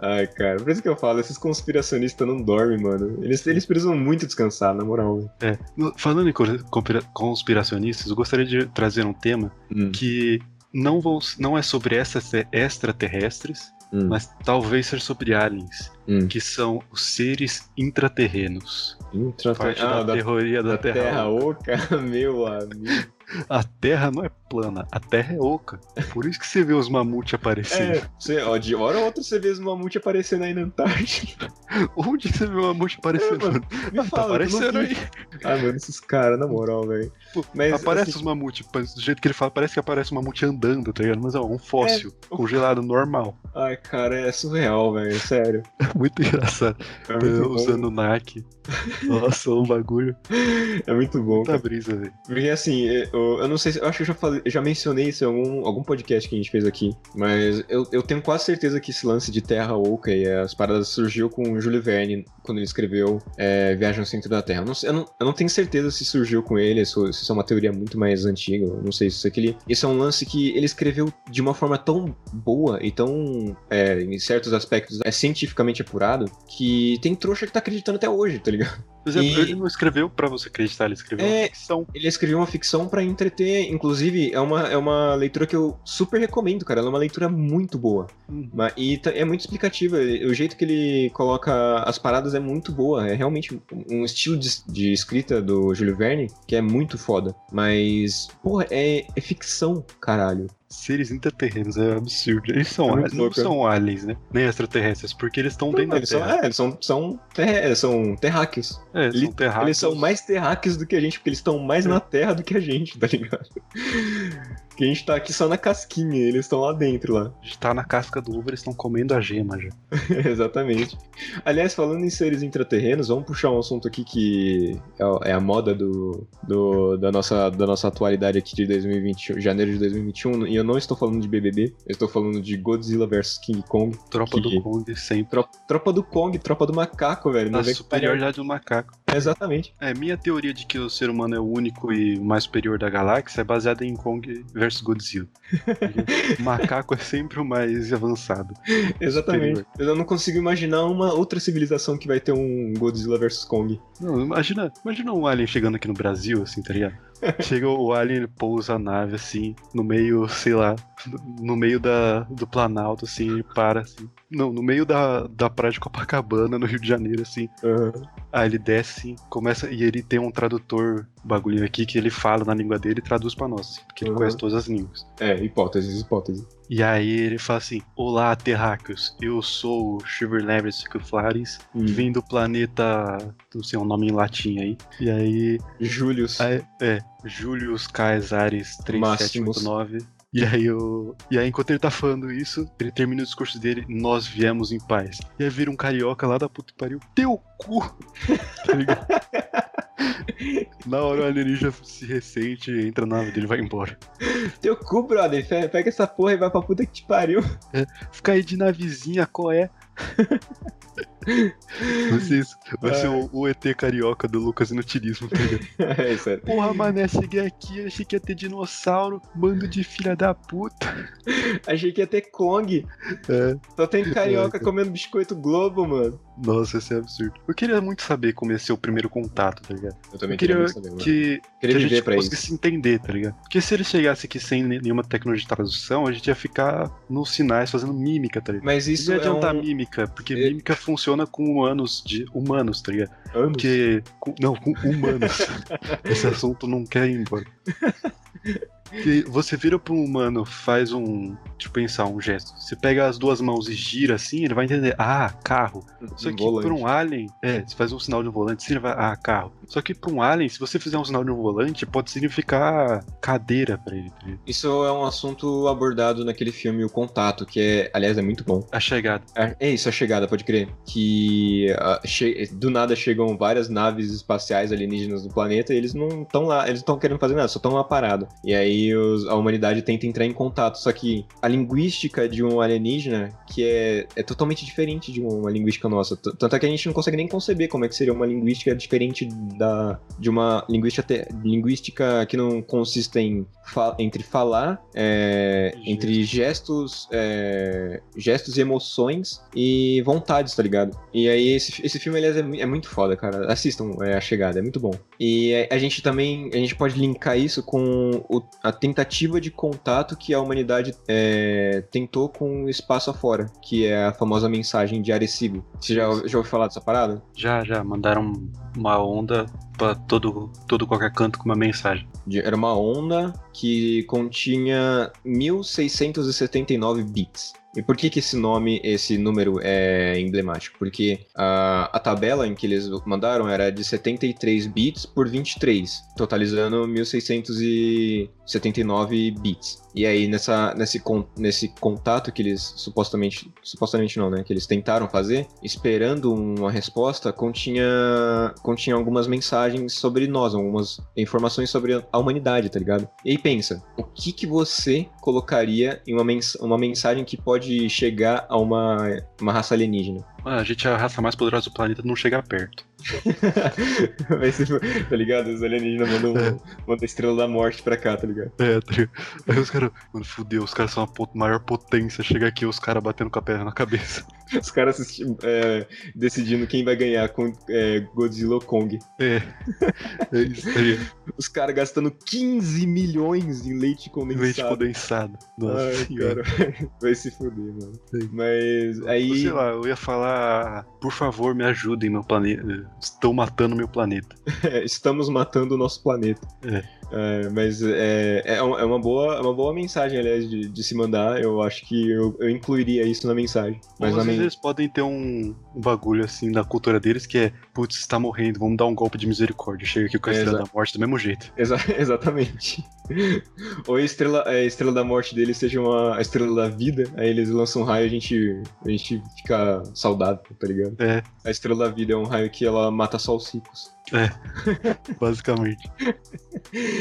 Ai, cara, por isso que eu falo, esses conspiracionistas não dormem, mano. Eles, eles precisam muito descansar, na moral. É, falando em conspiracionistas, eu gostaria de trazer um tema Hum, que não, vou, não é sobre essas extraterrestres, hum. mas talvez seja sobre aliens. Hum. que são os seres intraterrenos. Intra Parte ah, da, da, teoria da, da Terra. Terra Oca, <laughs> meu amigo. A Terra não é plana, a Terra é oca. Por isso que você vê os mamutes aparecendo. É, você, ó, de hora ou outra você vê os mamute aparecendo aí na Antártida. Onde você vê o mamute aparecendo? É, mano, Me Ah, tá fala, não aparecendo aí. Ah, mano, esses caras, na moral, velho. Aparece assim, os mamutes, do jeito que ele fala, parece que aparece um mamute andando, tá ligado? Mas é um fóssil congelado normal. Ai, cara, é surreal, velho, sério. <laughs> Muito engraçado. É muito. Usando o NAC. <laughs> Nossa, um bagulho. É muito bom, Muita cara. brisa, velho. Porque assim, eu, eu não sei se. Eu acho que eu já, falei, eu já mencionei isso em algum, algum podcast que a gente fez aqui. Mas eu, eu tenho quase certeza que esse lance de Terra Oca e as paradas surgiu com o Júlio Verne, quando ele escreveu é, Viagem ao Centro da Terra. Eu não, eu, não, eu não tenho certeza se surgiu com ele, se se isso é uma teoria muito mais antiga. eu Não sei se isso é aquele. Isso é um lance que ele escreveu de uma forma tão boa e tão, é, em certos aspectos, é cientificamente apurado, que tem trouxa que tá acreditando até hoje, tá ligado? Exemplo, E- ele não escreveu pra você acreditar, ele escreveu É, uma ficção. Ele escreveu uma ficção pra entreter, inclusive é uma, é uma leitura que eu super recomendo, cara. Ela é uma leitura muito boa. Ma- E é muito explicativa. O jeito que ele coloca as paradas é muito boa. É realmente um estilo de, de escrita do Júlio Verne que é muito foda. Mas, porra, é, é ficção, caralho. Seres intraterrenos, é absurdo. Eles são, É aliens, não louco, são aliens, né? Nem extraterrestres, porque eles estão dentro da eles, são, Terra. é, eles são, são, terra- são terráqueos. É, Eles, são terráqueos. eles são mais terráqueos do que a gente, porque eles estão mais É. na terra do que a gente, tá ligado? Que a gente tá aqui só na casquinha, eles estão lá dentro lá. A gente tá na casca do ovo, eles estão comendo a gema já. <laughs> Exatamente. Aliás, falando em seres intraterrenos, vamos puxar um assunto aqui que é é a moda do, do- da, nossa, da nossa atualidade aqui de 2021, janeiro de 2021, e eu não estou falando de BBB, eu estou falando de Godzilla vs King Kong. Tropa Que- do Kong sempre. Tropa, tropa do Kong, tropa do macaco, velho. A superioridade do macaco. Palhaço. Exatamente. É, minha teoria de que o ser humano é o único e o mais superior da galáxia é baseada em Kong versus Godzilla. <laughs> O macaco é sempre o mais avançado. Exatamente. Eu não consigo imaginar uma outra civilização que vai ter um Godzilla vs Kong. Não, imagina, imagina um alien chegando aqui no Brasil, assim, tá ligado? Chega o alien, ele pousa a nave, assim, no meio, sei lá, no meio da, do Planalto, assim, ele para, assim. Não, no meio da, da praia de Copacabana, no Rio de Janeiro, assim. Aham. Aí ele desce, assim, começa, e ele tem um tradutor bagulho aqui que ele fala na língua dele e traduz pra nós, assim, porque ele Uhum. conhece todas as línguas. É, hipóteses, hipóteses. E aí ele fala assim: Olá, terráqueos, eu sou o Shiverlever Secuflares, Hum. vim do planeta. Não sei o nome em latim aí. E aí. Julius. aí- é, Julius Caesares 3789. E aí, eu, e aí, enquanto ele tá falando isso, ele termina o discurso dele, nós viemos em paz. E aí vira um carioca lá da puta que pariu, teu cu! <laughs> Tá ligado? <laughs> Na hora o alienígena se ressente, entra na nave dele e vai embora. Teu cu, brother. Pega essa porra e vai pra puta que te pariu. Fica aí de navezinha, qual é? <laughs> Vai ser isso. Vai ser o, o ET carioca do Lucas Inutilismo, tá ligado? <laughs> É isso aí. Porra, mané, cheguei aqui, achei que ia ter dinossauro, bando de filha da puta. Achei que ia ter Kong. É. Só tem carioca É, cara. comendo biscoito Globo, mano. Nossa, isso é absurdo. Eu queria muito saber como ia ser o primeiro contato, tá ligado? Eu também Eu queria muito saber, que, que Queria a viver gente conseguisse isso. entender, tá ligado? Porque se ele chegasse aqui sem nenhuma tecnologia de tradução, a gente ia ficar nos sinais fazendo mímica, tá ligado? Mas Isso não é adiantar um... mímica, porque É- mímica funciona com humanos, de humanos, tá ligado? anos. Porque. com- não, com humanos. <laughs> Esse assunto não quer ir embora. <laughs> Que você vira um humano, faz um. Deixa eu pensar, um gesto. Você pega as duas mãos e gira assim, ele vai entender. Ah, carro. Só Um que volante. pra um alien. É, você faz um sinal de um volante, ele vai. Ah, carro. Só que pra um alien, se você fizer um sinal de um volante, pode significar cadeira pra ele. tá ligado? Isso é um assunto abordado naquele filme O Contato, que é, aliás, é muito bom. A chegada. É é isso, a chegada, pode crer. Que ah, che- do nada chegam várias naves espaciais alienígenas no planeta e eles não estão lá, eles não estão querendo fazer nada, só estão lá. E aí os- a humanidade tenta entrar em contato. Só que a linguística de um alienígena, que é, é totalmente diferente de uma linguística nossa. Tanto é que a gente não consegue nem conceber como é que seria uma linguística diferente da, de uma linguística, te- linguística que não consiste em fa- entre falar, é, entre gestos, é, gestos e emoções e vontades, tá ligado? E aí esse, esse filme, aliás, é, é muito foda, cara. Assistam é, A Chegada, é muito bom. E é, a gente também, a gente pode linkar isso com o- a tentativa de contato que a humanidade é, tentou com o espaço afora, que é a famosa mensagem de Arecibo. Você já, já ouviu falar dessa parada? Já, já. Mandaram uma onda pra todo, todo qualquer canto com uma mensagem. Era uma onda que continha 1679 bits. E por que, que esse nome, esse número é emblemático? Porque a, a tabela em que eles mandaram era de 73 bits por 23, totalizando 1679 bits. E aí, nessa, nesse, nesse contato que eles supostamente. Supostamente não, né? Que eles tentaram fazer, esperando uma resposta, continha, continha algumas mensagens sobre nós, algumas informações sobre a humanidade, tá ligado? E aí pensa, o que que você colocaria em uma, mens uma mensagem que pode chegar a uma, uma raça alienígena? Ah, a gente é a raça mais poderosa do planeta, não chega perto. <laughs> Tá ligado? Os alienígenas mandam, mandam a estrela da morte pra cá, tá ligado? É, tá ligado? Aí os caras, mano, fudeu, os caras são a maior potência. Chega aqui os caras batendo com a perna na cabeça. <laughs> Os caras é, decidindo quem vai ganhar com é, Godzilla ou Kong. É, <laughs> é isso aí. Os caras gastando 15 milhões em leite condensado. Leite condensado. Nossa Ai, senhora. cara, vai se fuder, mano. Sim. Mas aí. Sei lá, eu ia falar, por favor, me ajudem, meu planeta. Estão matando meu planeta. <laughs> É, estamos matando o nosso planeta. É. É, mas é, é uma é uma boa, é uma boa mensagem, aliás, de, de se mandar. Eu acho que eu, eu incluiria isso na mensagem. Mas na às men- vezes eles podem ter um, um bagulho assim na cultura deles que é, putz, está morrendo, vamos dar um golpe de misericórdia. Chega aqui com a É, estrela da morte do mesmo jeito. Exa- <laughs> exatamente. Ou a estrela, a estrela da morte deles seja uma a estrela da vida, aí eles lançam um raio e a gente, a gente fica saudável, tá ligado? É, A estrela da vida é um raio que ela mata só os ricos. <laughs> basicamente. <laughs>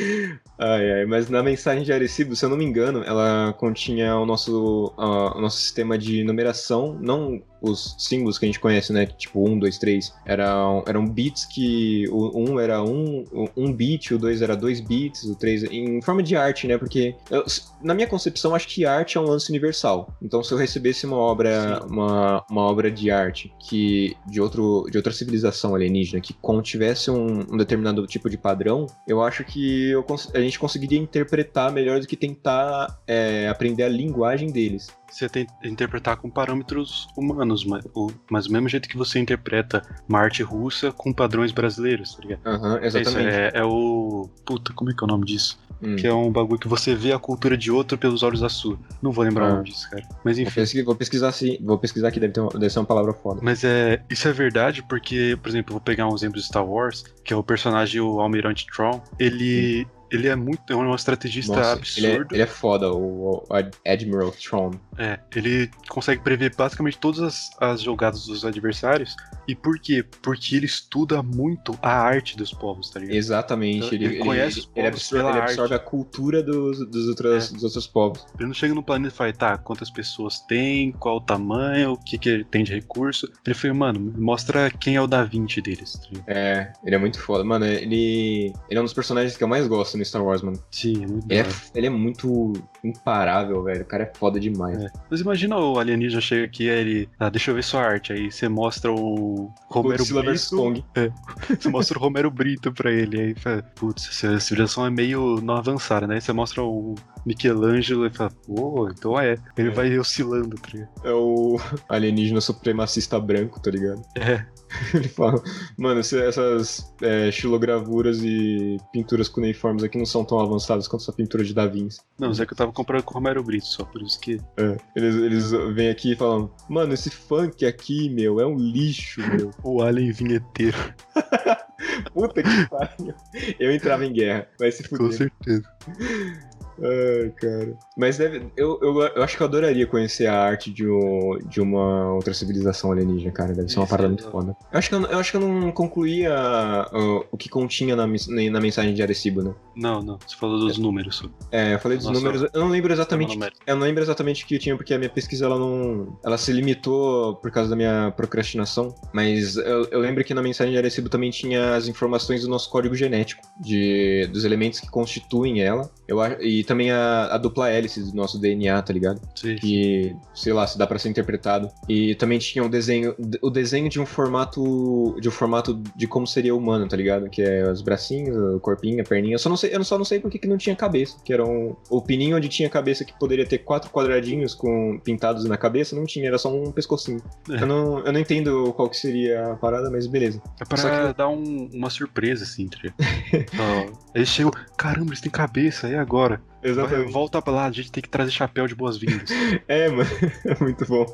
Ai, ai, mas na mensagem de Arecibo, se eu não me engano, ela continha o nosso, a- o nosso sistema de numeração, não os símbolos que a gente conhece, né? Tipo 1, 2, 3. Eram, eram bits que o 1 era 1, o 1 bit, o 2 era 2 bits, o 3 em forma de arte, né? Porque eu- na minha concepção, acho que arte é um lance universal. Então, se eu recebesse uma obra, Sim. uma, uma obra de arte que de, outro, de outra civilização alienígena que contivesse um, um determinado tipo de padrão, eu acho que eu a gente conseguiria interpretar melhor do que tentar é, aprender a linguagem deles. Você tem que interpretar com parâmetros humanos, mas o, mas do mesmo jeito que você interpreta uma arte russa com padrões brasileiros, tá ligado? Aham, É isso, exatamente. é, é o. Puta, como é que é o nome disso? Hum. Que é um bagulho que você vê a cultura de outro pelos olhos da sua. Não vou lembrar Ah. o nome disso, cara. Mas Vou, enfim. pesquisar, vou pesquisar sim, vou pesquisar aqui, deve, ter uma, deve ser uma palavra foda. Mas é, isso é verdade porque, por exemplo, eu vou pegar um exemplo de Star Wars, que é o personagem, o Almirante Tron. Ele, ele é muito. É um estrategista Nossa, ele é, absurdo. ele é foda, o, o Ad- Admiral Tron. É, ele consegue prever basicamente todas as, as jogadas dos adversários. E por quê? Porque ele estuda muito a arte dos povos, tá ligado? Exatamente. Então, Ele, ele ele, conhece os ele povos absorve, ele absorve a cultura dos, dos, outros, É. dos outros povos. Ele não chega no planeta e fala, tá, quantas pessoas tem, qual o tamanho, o que, que ele tem de recurso. Ele fala, mano, mostra quem é o Da Vinci deles, tá? É, ele é muito foda. Mano, ele, ele é um dos personagens que eu mais gosto no Star Wars, mano. Sim, é muito Ele é, ele é muito imparável, velho. O cara é foda demais. É. Mas imagina o alienígena chega aqui e ele. Ah, deixa eu ver sua arte. Aí você mostra o Romero Godzilla Brito. Kong. <laughs> Você mostra o Romero Brito pra ele. Aí fala, putz, essa civilização é meio não avançada, né? Aí você mostra o Michelangelo e fala, pô, então é. Ele É. vai oscilando, tá ligado? É o alienígena supremacista branco, tá ligado? É. <laughs> Ele fala, mano, essas é, xilogravuras e pinturas cuneiformes aqui não são tão avançadas quanto essa pintura de Da Vinci. Não, mas é que eu tava comprando com o Romero Brito só, por isso que. É, eles, eles vêm aqui e falam, mano, esse funk aqui, meu, é um lixo, meu. <laughs> O Alien vinheteiro. <laughs> Puta que pariu. Eu entrava em guerra, vai se Com fuder. certeza. Ai, cara. Mas deve, eu, eu, eu acho que eu adoraria conhecer a arte de, um- de uma outra civilização alienígena, cara. Deve ser uma Isso, parada é muito da- foda. Eu acho que eu, eu acho que eu não concluía uh, o que continha na, na mensagem de Arecibo, né? Não, não. Você falou dos números só. É, eu falei dos Nossa, números. Eu não lembro exatamente. Sistema numérico. Eu não lembro exatamente o que tinha, porque a minha pesquisa ela não. Ela se limitou por causa da minha procrastinação. Mas eu, eu lembro que na mensagem de Arecibo também tinha as informações do nosso código genético, de, dos elementos que constituem ela. Eu, e também a, a dupla hélice do nosso DNA, tá ligado? Sim. que, sei lá, se dá pra ser interpretado. E também tinha o desenho, o desenho de um formato, de um formato de como seria humano, tá ligado? Que é os bracinhos, o corpinho, a perninha. Eu só não sei, eu só não sei por que não tinha cabeça, que era um, o pininho onde tinha cabeça que poderia ter quatro quadradinhos com pintados na cabeça, não tinha, era só um pescocinho. É. Eu não, eu não entendo qual que seria a parada, mas beleza. É pra que- dar um- uma surpresa, assim, tá ligado? Ó, Eles chegam, caramba, eles têm cabeça, e agora? Vai, volta pra lá, a gente tem que trazer chapéu de boas-vindas. <laughs> É, mano, <laughs> é muito bom.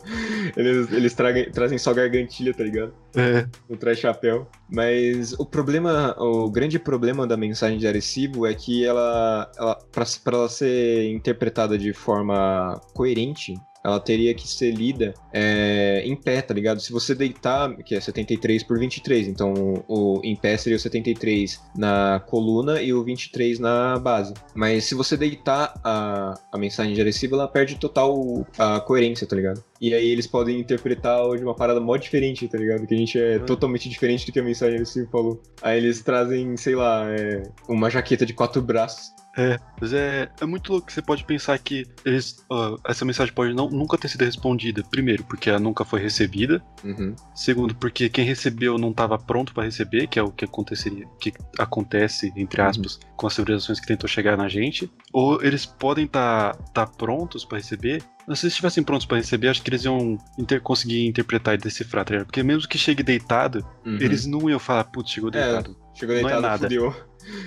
Eles, eles trazem só gargantilha, tá ligado? é, não traz chapéu. Mas o problema, o grande problema da mensagem de Arecibo é que ela, ela para ela ser interpretada de forma coerente, ela teria que ser lida é, em pé, tá ligado? Se você deitar, que é 73 por 23, então o em pé seria o 73 na coluna e o 23 na base. Mas se você deitar a, a mensagem de Arecibo, ela perde total a coerência, tá ligado? E aí eles podem interpretar de uma parada mó diferente, tá ligado? Que a gente é Hum. totalmente diferente do que a mensagem de Arecibo falou. Aí eles trazem, sei lá, é, uma jaqueta de quatro braços. É, mas é, é muito louco que você pode pensar que eles, ó, essa mensagem pode não, nunca ter sido respondida. Primeiro, porque ela nunca foi recebida. Uhum. Segundo, porque quem recebeu não estava pronto pra receber, que é o que aconteceria, que acontece, entre Uhum. aspas, com as civilizações que tentam chegar na gente. Ou eles podem estar prontos pra receber. Mas se eles estivessem prontos pra receber, acho que eles iam inter- conseguir interpretar e decifrar, tá? Porque mesmo que chegue deitado, Uhum. eles não iam falar, putz, chegou É. deitado. Chegou não é deitado, nada. fudeu.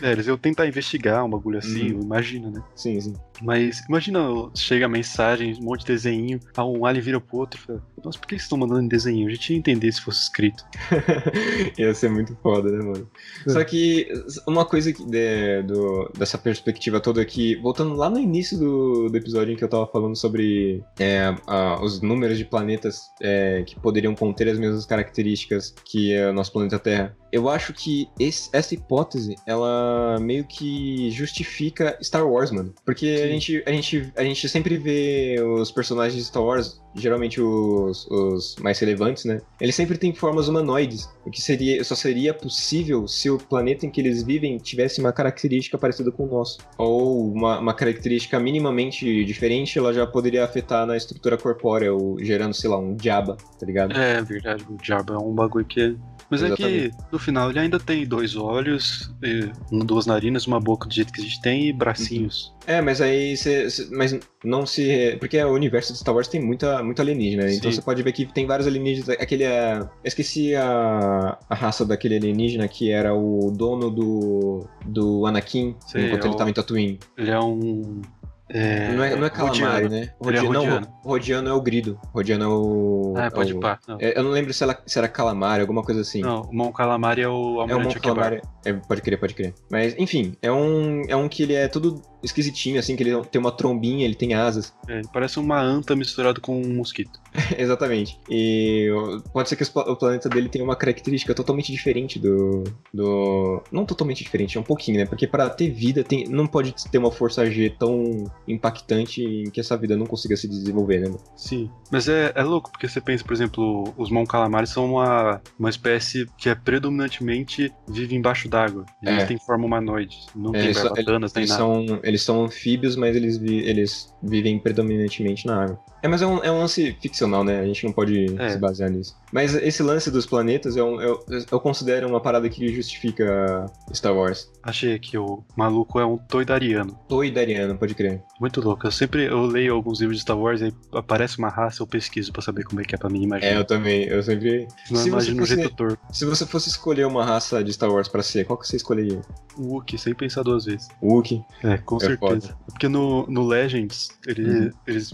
É, eles iam tentar investigar um bagulho assim, Uhum. imagina, né? Sim, sim. Mas imagina, chega a mensagem, um monte de desenho, aí um alien vira pro outro e fala, nossa, por que vocês estão mandando em desenho? A gente ia entender se fosse escrito. <laughs> Ia ser muito foda, né, mano? É. Só que uma coisa que de- do- dessa perspectiva toda aqui, voltando lá no início do, do episódio em que eu tava falando sobre é, a- os números de planetas é, que poderiam conter as mesmas características que é o nosso planeta Terra, eu acho que esse- essa hipótese, ela meio que justifica Star Wars, mano. Porque a gente, a, gente, a gente sempre vê os personagens de Star Wars, geralmente os, os mais relevantes, né? Eles sempre têm formas humanoides, o que seria, só seria possível se o planeta em que eles vivem tivesse uma característica parecida com o nosso. Ou uma, uma característica minimamente diferente, ela já poderia afetar na estrutura corpórea, ou gerando, sei lá, um diaba, tá ligado? É verdade, o diabo é um bagulho que. Mas é que Exatamente. no final ele ainda tem dois olhos, e duas narinas, uma boca do jeito que a gente tem e bracinhos. É, mas aí você. cê- Mas não se. Porque o universo de Star Wars tem muita, muito alienígena, né? Então Sim. você pode ver que tem vários alienígenas. Aquele. é, Eu esqueci a, a raça daquele alienígena que era o dono do. do Anakin Sei, enquanto é ele o- tava em Tatooine. Ele é um. É, não, é, não é calamari, Rodiano. né? É não, Rodiano. Ro- Rodiano é o grido. Rodiano é o. Ah, pode é o- pá. Não, é, eu não lembro se, ela, se era calamari, alguma coisa assim. não, o Mon Calamari é o É Almirante monstro Akbar. calamari. É, pode crer, pode crer. Mas, enfim, é um, é um que ele é todo esquisitinho, assim, que ele tem uma trombinha, ele tem asas. É, parece uma anta misturado com um mosquito. <laughs> Exatamente. E pode ser que o planeta dele tenha uma característica totalmente diferente do. do. Não totalmente diferente, é um pouquinho, né? Porque para ter vida tem, não pode ter uma força G tão impactante em que essa vida não consiga se desenvolver, né? mano? Sim. Mas é, é louco, porque você pensa, por exemplo, os Mon Calamari são uma, uma espécie que é predominantemente vive embaixo d'água. É. Eles têm forma humanoide. Não É, tem barbatanas, nem Eles nada. são, eles são anfíbios, mas eles, vi- eles vivem predominantemente na água. É, mas é um, é um lance ficcional, né? A gente não pode É. se basear nisso. Mas esse lance dos planetas, eu, eu, eu considero uma parada que justifica Star Wars. Achei que o maluco é um toidariano. Toidariano, pode crer. Muito louco. Eu sempre eu leio alguns livros de Star Wars e aparece uma raça, eu pesquiso pra saber como é que é pra mim É, imaginar. eu também. Eu sempre. Não se imagino um fosse- jeito torto. Se você fosse escolher uma raça de Star Wars pra ser, qual que você escolheria? O Wookie, sem pensar duas vezes. O Wookiee? É, com É certeza. Porque no, no Legends, ele- Uhum. eles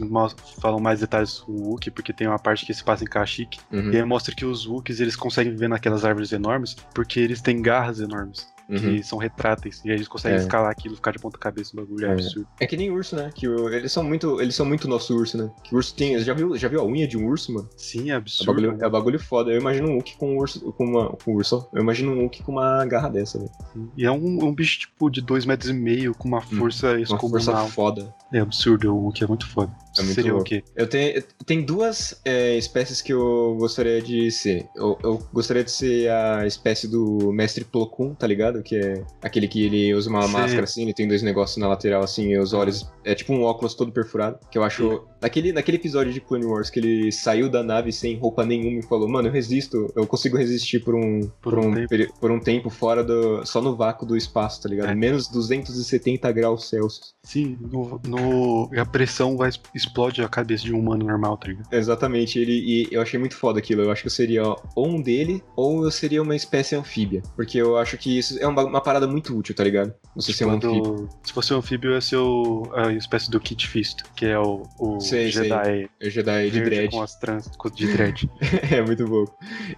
falam mais detalhes sobre o Wookie, porque tem uma parte que se passa em Kashyyyk. Uhum, E aí mostra que os Wookiees, eles conseguem viver naquelas árvores enormes, porque eles têm garras enormes. Uhum. Que são retráteis. E aí eles conseguem É. escalar aquilo, ficar de ponta cabeça, um bagulho É. absurdo. É que nem urso, né? Que o- eles são muito. Eles são muito nosso urso, né? Que o urso tem. Já viu, já viu a unha de um urso, mano? Sim, é É absurdo. bagulho, é bagulho foda. Eu imagino um Wookiee com um urso. Com, uma, com um urso. Eu imagino um Wookiee com uma garra dessa, velho. E é um, um bicho tipo de dois metros e meio, com uma força Uma excomunal. força foda. É absurdo, o Wookie é muito foda. É muito seria o quê? Eu tenho, tem duas é, espécies que eu gostaria de ser. Eu, eu gostaria de ser a espécie do Mestre Plo Koon, tá ligado? Que é aquele que ele usa uma Sim. máscara assim, ele tem dois negócios na lateral assim, e os olhos. É tipo um óculos todo perfurado. Que eu acho. Naquele, naquele episódio de Clone Wars que ele saiu da nave sem roupa nenhuma e falou: Mano, eu resisto, eu consigo resistir por um, Por por um tempo. peri- por um tempo fora do. só no vácuo do espaço, tá ligado? É. Menos 270 graus Celsius. Sim, no, no- a pressão vai explode a cabeça de um humano normal, tá ligado? Exatamente, ele, e eu achei muito foda aquilo. Eu acho que eu seria ou um dele, ou eu seria uma espécie anfíbia. Porque eu acho que isso é uma, uma parada muito útil, tá ligado? Você ser um anfíbio. Se fosse um anfíbio, ia ser o, a espécie do Kit Fisto, que é o, o Sei, sei. Jedi Eu Jedi de dread. com as trans de dread. <laughs> é muito bom.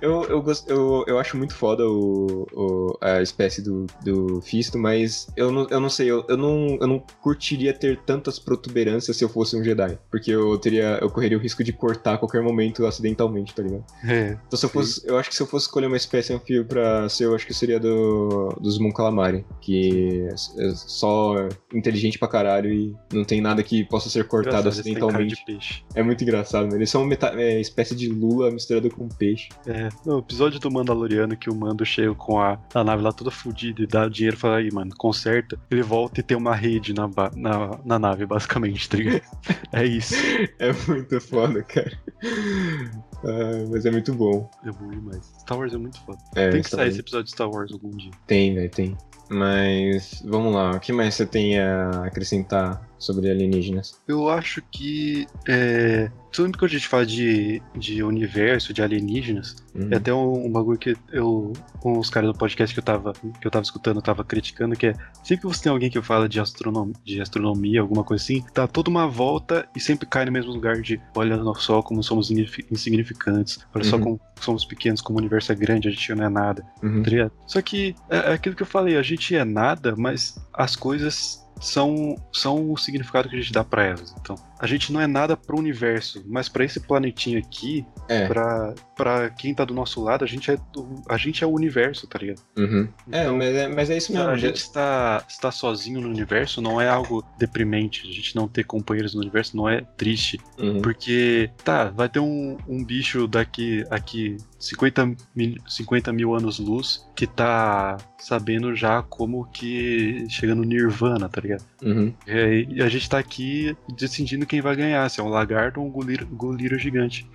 Eu, eu, eu, eu acho muito foda o, o- a espécie do, do Fisto, mas eu não, eu não sei, eu, eu, não, eu não curtiria ter tantas protuberâncias se eu fosse um Jedi. Porque eu teria. Eu correria o risco de cortar a qualquer momento acidentalmente, tá ligado? É, Então se eu Sim. fosse. Eu acho que se eu fosse escolher uma espécie anfíbio pra ser, eu acho que seria do, dos Mon Calamari. Que é só inteligente pra caralho e não tem nada que possa ser cortado engraçado, têm cara de peixe. É muito engraçado, mano. Eles são meta é, espécie de lula misturada com peixe. É, no episódio do Mandaloriano que o Mando chega com a, a nave lá toda fodida e dá dinheiro e fala aí, mano, conserta. Ele volta e tem uma rede na, na, na nave, basicamente, tá ligado? <laughs> É isso. É muito foda, cara. Ah, mas é muito bom. É bom demais. Star Wars é muito foda. É, tem que Star sair esse episódio de Star Wars algum dia. Tem, velho, tem. Mas vamos lá, o que mais você tem a acrescentar sobre alienígenas? Eu acho que. É, sempre que a gente fala de, de universo, de alienígenas, Uhum. é até um, um bagulho que eu. Com os caras do podcast que eu tava, que eu tava escutando, eu tava criticando, que é. Sempre que você tem alguém que fala de, astronom, de astronomia, alguma coisa assim, dá toda uma volta e sempre cai no mesmo lugar de olha só como somos insignifi- insignificantes, olha só Uhum. como somos pequenos, como o universo é grande, a gente não é nada. Uhum. tá? Só que é, é aquilo que eu falei, a gente é nada, mas as coisas são, são o significado que a gente dá pra elas. Então, a gente não é nada pro universo, mas pra esse planetinho aqui, É. pra, pra quem tá do nosso lado, a gente é, o- a gente é o universo, tá ligado? Uhum. é, Então, mas é, mas é isso mesmo. a gente está, está sozinho no universo não é algo deprimente. A gente não ter companheiros no universo não é triste. Uhum. Porque, tá, vai ter um, um bicho daqui aqui 50 mil, 50 mil anos-luz que tá sabendo já como que chega no Nirvana, tá ligado? Uhum. E, aí- e a gente tá aqui decidindo quem vai ganhar, se é um lagarto ou um goliro, goliro gigante.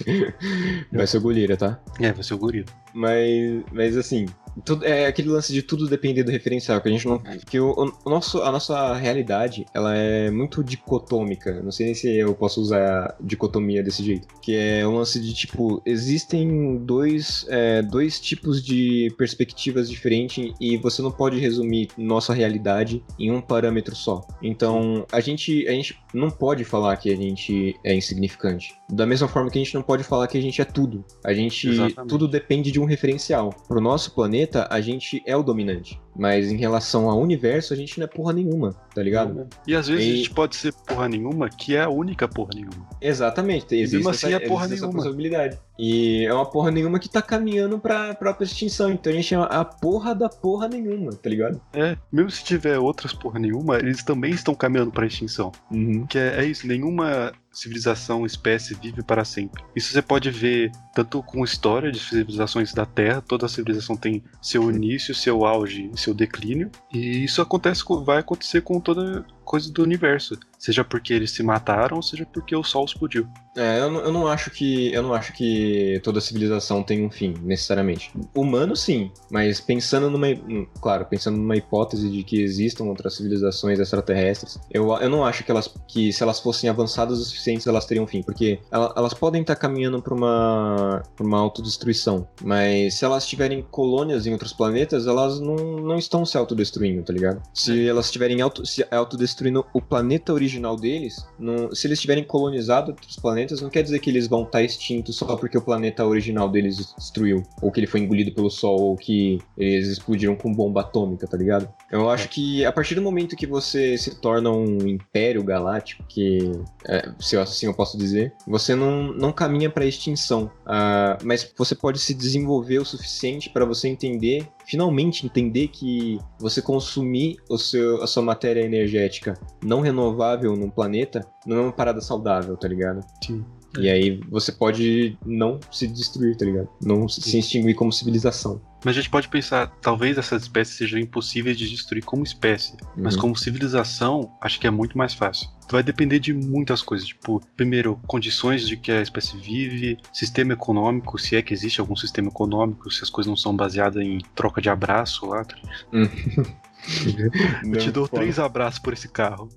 <laughs> Vai ser o Gulira, tá? É, vai ser o gorila. Mas, mas assim, tudo, é aquele lance de tudo depender do referencial, que a gente não. Que o, o nosso, a nossa realidade, ela é muito dicotômica. Não sei se eu posso usar dicotomia desse jeito. Que é um lance de tipo, existem dois, é, dois tipos de perspectivas diferentes e você não pode resumir nossa realidade em um parâmetro só. Então, a gente, a gente não pode falar que a gente é insignificante. Da mesma forma que a gente não pode falar que a gente é tudo. A gente. Exatamente. Tudo depende de um referencial. Pro nosso planeta, a gente é o dominante. Mas em relação ao universo, a gente não é porra nenhuma, tá ligado? E às vezes E- a gente pode ser porra nenhuma, que é a única porra nenhuma. Exatamente, tem- existe, mesmo essa, assim é porra essa nenhuma. possibilidade. E é uma porra nenhuma que tá caminhando pra própria extinção. Então a gente é a porra da porra nenhuma, tá ligado? É, mesmo se tiver outras porra nenhuma, eles também estão caminhando pra extinção. Uhum. Que é, é isso, nenhuma civilização, espécie vive para sempre. Isso você pode ver tanto com história de civilizações da Terra, toda civilização tem seu início, seu auge seu declínio, e isso acontece vai acontecer com toda coisa do universo, seja porque eles se mataram, seja porque o sol explodiu. É, eu não, eu não acho que eu não acho que toda civilização tem um fim, necessariamente. Humano sim, mas pensando numa, hum, claro, pensando numa hipótese de que existam outras civilizações extraterrestres, eu, eu não acho que elas que se elas fossem avançadas o suficiente elas teriam um fim, porque ela- elas podem estar caminhando para uma pra uma autodestruição, mas se elas tiverem colônias em outros planetas, elas não, não estão se autodestruindo, tá ligado? Se elas estiverem auto, se autodestruindo o planeta original deles, não- se eles tiverem colonizado outros planetas, não quer dizer que eles vão estar extintos só porque o planeta original deles destruiu, ou que ele foi engolido pelo Sol, ou que eles explodiram com bomba atômica, tá ligado? Eu acho que a partir do momento que você se torna um império galáctico, que é, se eu- assim eu posso dizer, você não, não caminha para extinção, ah, mas você pode se desenvolver o suficiente para você entender finalmente entender que você consumir o seu, a sua matéria energética não renovável num planeta não é uma parada saudável, tá ligado? Sim. E aí você pode não se destruir, tá ligado? Não se extinguir como civilização. Mas a gente pode pensar, talvez essas espécies sejam impossíveis de destruir como espécie, mas Uhum. como civilização, acho que é muito mais fácil. Vai depender de muitas coisas, tipo, primeiro, condições de que a espécie vive, sistema econômico, se é que existe algum sistema econômico, se as coisas não são baseadas em troca de abraço lá. <laughs> tá <laughs> Eu te dou três abraços por esse carro.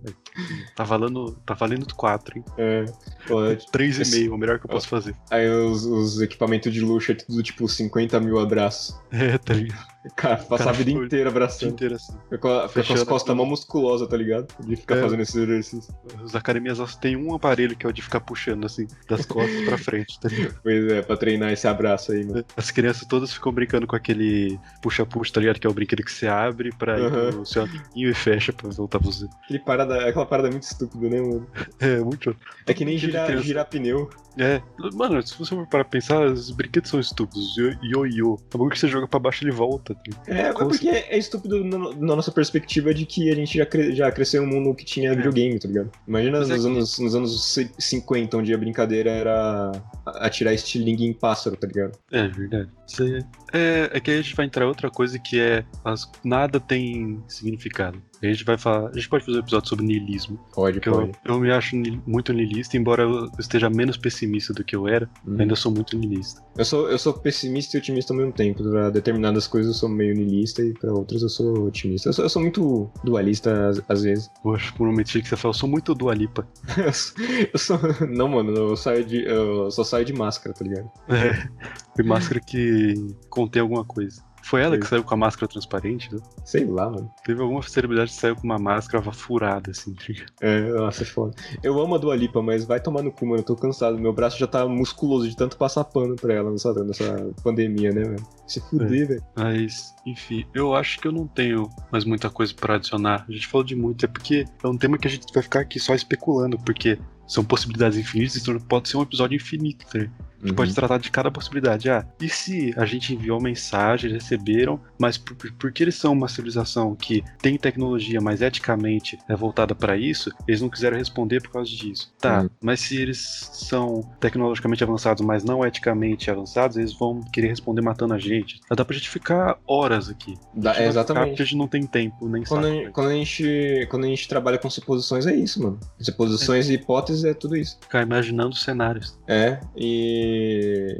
Tá valendo, tá valendo quatro, hein? É, pô, Três Esse- e meio, o melhor que eu posso fazer. aí os, os equipamentos de luxo é tudo tipo 50 mil abraços. É, tá ligado? Cara, passar a vida foi- inteira abraçando. inteiro assim. Fica com, a- fica com as Fechando costas a- mó musculosas, tá ligado? De ficar É. fazendo esse exercício. As academias elas têm um aparelho que é o de ficar puxando assim, das costas pra frente, tá ligado? Pois é, pra treinar esse abraço aí, mano. As crianças todas ficam brincando com aquele puxa-puxa, tá ligado? Que é o brinquedo que você abre pra ir Aham. pro seu amiguinho e fecha pra voltar pra você. Aquele parada, aquela parada muito estúpida, né, mano? É, muito. É que nem de girar, girar pneu. É, mano, se você for para pensar, os brinquedos são estúpidos. Yo- Yo-yo. É bagulho que você joga pra baixo ele volta. tá? É, é Como porque é estúpido na, na nossa perspectiva de que a gente já, cre- já cresceu em um mundo que tinha videogame, tá ligado? Imagina Mas é nos, que- anos, nos anos ci- 50, onde a brincadeira era atirar estilingue em pássaro, tá ligado? É verdade. Isso aí é... é, é que aí a gente vai entrar em outra coisa que é as... nada tem significado. A gente vai falar. A gente pode fazer um episódio sobre niilismo. Pode, Porque eu, pode. eu me acho ni- muito niilista, embora eu esteja menos pessimista do que eu era, Uhum. ainda sou muito niilista. Eu sou, eu sou pessimista e otimista ao mesmo tempo. Pra determinadas coisas eu sou meio niilista e pra outras eu sou otimista. Eu sou, eu sou muito dualista às, às vezes. Poxa, por um momento que você falou, eu sou muito do Alipa. <laughs> Eu sou, eu sou- Não, mano, eu saio de. Eu só saio de máscara, tá ligado? É. Foi máscara que contém alguma coisa. Foi ela que saiu com a máscara transparente? né? Sei lá, mano. Teve alguma celebridade que saiu com uma máscara furada, assim. tá? É, nossa, é foda. Eu amo a Dua Lipa, mas vai tomar no cu, mano. Eu tô cansado. Meu braço já tá musculoso de tanto passar pano pra ela nessa, nessa pandemia, né, velho? Se fuder, velho. Mas, enfim, eu acho que eu não tenho mais muita coisa pra adicionar. A gente falou de muito, é porque é um tema que a gente vai ficar aqui só especulando, porque são possibilidades infinitas, então pode ser um episódio infinito, tá? A gente Uhum. pode tratar de cada possibilidade. Ah, e se a gente enviou mensagem, eles receberam, mas por, por- porque eles são uma civilização que tem tecnologia, mas eticamente é voltada pra isso, eles não quiseram responder por causa disso. Tá, Uhum. mas se eles são tecnologicamente avançados, mas não eticamente avançados, eles vão querer responder matando a gente. Dá pra gente ficar horas aqui. Dá- é, exatamente. Porque a gente não tem tempo, nem Quando, saco. a, quando, a gente, quando a gente trabalha com suposições, é isso, mano. Suposições e hipóteses é tudo isso. Ficar imaginando cenários. É, e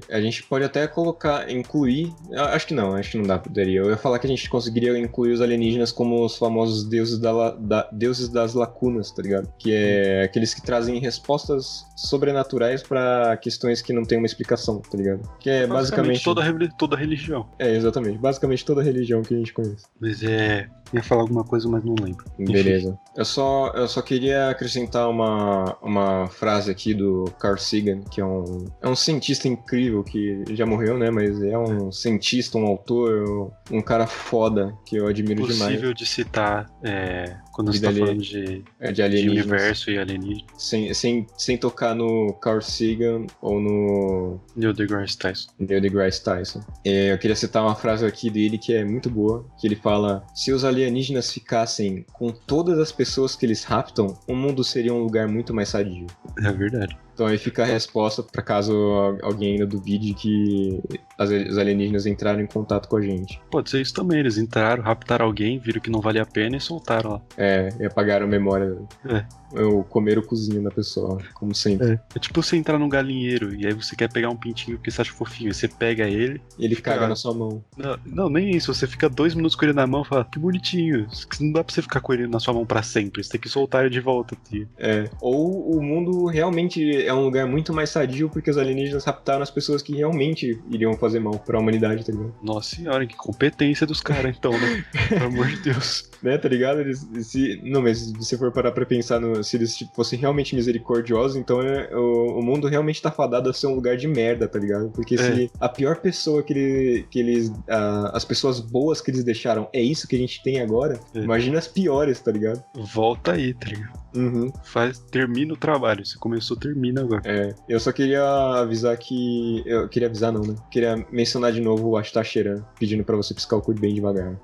a gente pode até colocar, incluir. Acho que não, acho que não dá, poderia. Eu ia falar que a gente conseguiria incluir os alienígenas como os famosos deuses, da, da- deuses das lacunas, tá ligado? Que é aqueles que trazem respostas sobrenaturais pra questões que não tem uma explicação, tá ligado? Que é basicamente. toda, reli- toda religião. É, exatamente. Basicamente toda religião que a gente conhece. Mas é. Ia falar alguma coisa, mas não lembro. Enfim. Beleza. Eu só, eu só queria acrescentar uma, uma frase aqui do Carl Sagan, que é um, é um cientista incrível que já morreu, né? Mas é um cientista, um autor, um cara foda que eu admiro demais. possível de citar é, quando você ali- falando de, É de de universo e alienígena. Sem, sem, sem tocar no Carl Sagan ou no Neil deGrasse Tyson. Neil deGrasse Tyson. É, eu queria citar uma frase aqui dele que é muito boa, que ele fala: se os alienígenas ficassem com todas as pessoas que eles raptam, o mundo seria um lugar muito mais sadio. É verdade. Então aí fica a resposta para caso alguém ainda duvide que as- os alienígenas entraram em contato com a gente. Pode ser isso também. Eles entraram, raptaram alguém, viram que não valia a pena e soltaram lá. É, e apagaram a memória. É. Eu comer o cozinho da pessoa, como sempre. É tipo você entrar num galinheiro e aí você quer pegar um pintinho porque você acha fofinho. Você pega ele. E ele Fica- caga na sua mão. Não, não, nem isso. Você fica dois minutos com ele na mão e fala, que bonitinho. Não dá pra você ficar com ele na sua mão pra sempre. Você tem que soltar ele de volta, tio. É. Ou o mundo realmente é um lugar muito mais sadio porque os alienígenas raptaram as pessoas que realmente iriam fazer mal pra humanidade, tá ligado? Nossa senhora, que competência dos caras, então, né? <laughs> Pelo amor de Deus. Né, tá ligado? Eles, se, não, mas se você for parar pra pensar no, se eles tipo, fossem realmente misericordiosos, então é, o, o mundo realmente tá fadado a ser um lugar de merda, tá ligado? Porque se a pior pessoa que, ele, que eles. ah, as pessoas boas que eles deixaram é isso que a gente tem agora, É. imagina as piores, tá ligado? Volta aí, tá ligado? Uhum. Faz, termina o trabalho. Você começou, termina agora. É, eu só queria avisar que. Eu queria avisar, não, né? Queria mencionar de novo o Ashtasheran, pedindo pra você piscar o cu bem devagar.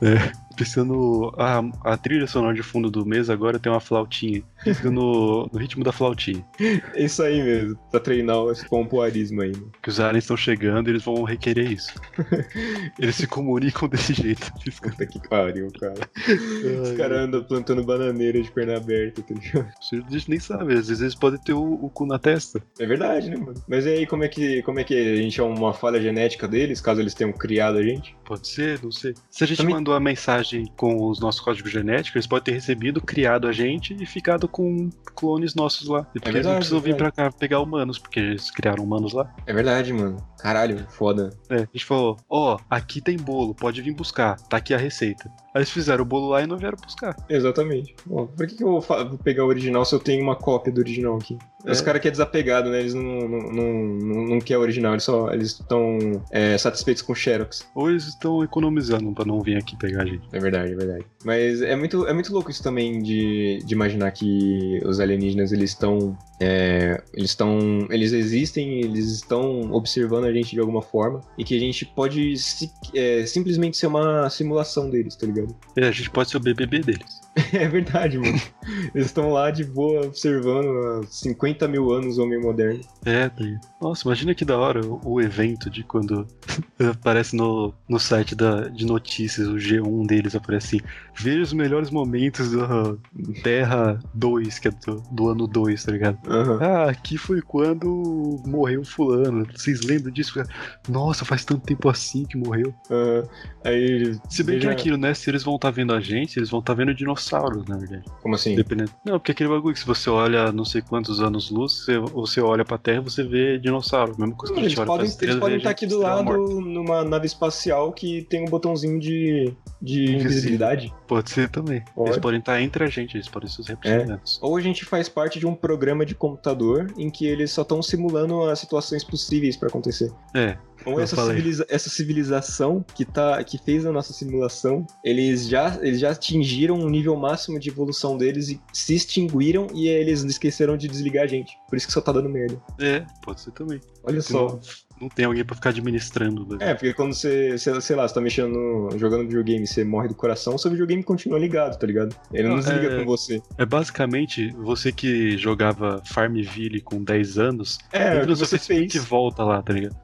É, pensando. A, a trilha sonora de fundo do mês agora tem uma flautinha. Fica no, no ritmo da flautinha. É <laughs> isso aí mesmo, pra treinar esse pompoarismo aí. Né? Que os aliens estão chegando e eles vão requerer isso. <laughs> eles se comunicam desse jeito. <laughs> Puta que pariu, cara. Os caras andam plantando bananeira de perna aberta, tá ligado? A gente nem sabe, às vezes eles podem ter o, o, cu na testa. É verdade, né, mano? Mas e aí, como é que, como é que a gente é uma falha genética deles, caso eles tenham criado a gente? Pode ser, não sei. Se a gente Também... mandou a mensagem com os nossos códigos genéticos, eles podem ter recebido, criado a gente e ficado com clones nossos lá. E porque é verdade, eles não precisam é vir pra cá pegar humanos, porque eles criaram humanos lá. É verdade, mano. Caralho, foda. É, a gente falou, ó, oh, aqui tem bolo, pode vir buscar, tá aqui a receita. Aí eles fizeram o bolo lá e não vieram buscar. Exatamente. Bom, por que, que eu vou pegar o original se eu tenho uma cópia do original aqui? É. Os caras que é desapegado, né? Eles não, não, não, não, não querem o original, eles só eles estão é, satisfeitos com Xerox. Ou eles estão economizando pra não vir aqui pegar a gente. É verdade, é verdade. Mas é muito, é muito louco isso também de, de imaginar que os alienígenas eles estão. É, eles estão. Eles existem, eles estão observando a gente de alguma forma e que a gente pode é, simplesmente ser uma simulação deles, tá ligado? É, a gente pode ser o BBB deles. <laughs> É verdade, mano. Eles estão lá de boa observando há 50 mil anos o homem moderno. É, tá nossa, imagina que da hora o, o evento de quando <laughs> aparece no, no site da, de notícias, o G1 deles aparece assim: veja os melhores momentos da Terra 2, que é do, do ano 2, tá ligado? Uhum. Ah, aqui foi quando morreu fulano. Vocês lembram disso? Nossa, faz tanto tempo assim que morreu. Uhum. Aí, Se bem que é aquilo, né? Se eles vão estar tá vendo a gente, eles vão estar tá vendo dinossauros, na verdade. Como assim? Dependendo. Não, porque aquele bagulho que se você olha não sei quantos anos luz, você, você olha pra Terra você vê dinossauro. Mesmo coisa que eles podem, eles podem estar aqui do lado numa nave espacial que tem um botãozinho de, de invisibilidade. Pode ser também. Pode. Eles podem estar entre a gente, eles podem ser os representantes. É. Ou a gente faz parte de um programa de computador em que eles só estão simulando as situações possíveis para acontecer. É, ou essa, civiliza essa, civilização que, tá, que fez a nossa simulação, eles já, eles já atingiram um nível máximo de evolução deles e se extinguiram e eles esqueceram de desligar a gente. Por isso que só tá dando merda. É, pode ser também. Olha só. Não, não tem alguém pra ficar administrando. Né? É, porque quando você, sei, lá, você tá mexendo, no, jogando videogame você morre do coração, seu videogame continua ligado, tá ligado? Ele não, não desliga é, com você. É basicamente você que jogava Farmville com 10 anos, é, entra no seu Facebook e volta lá, tá ligado?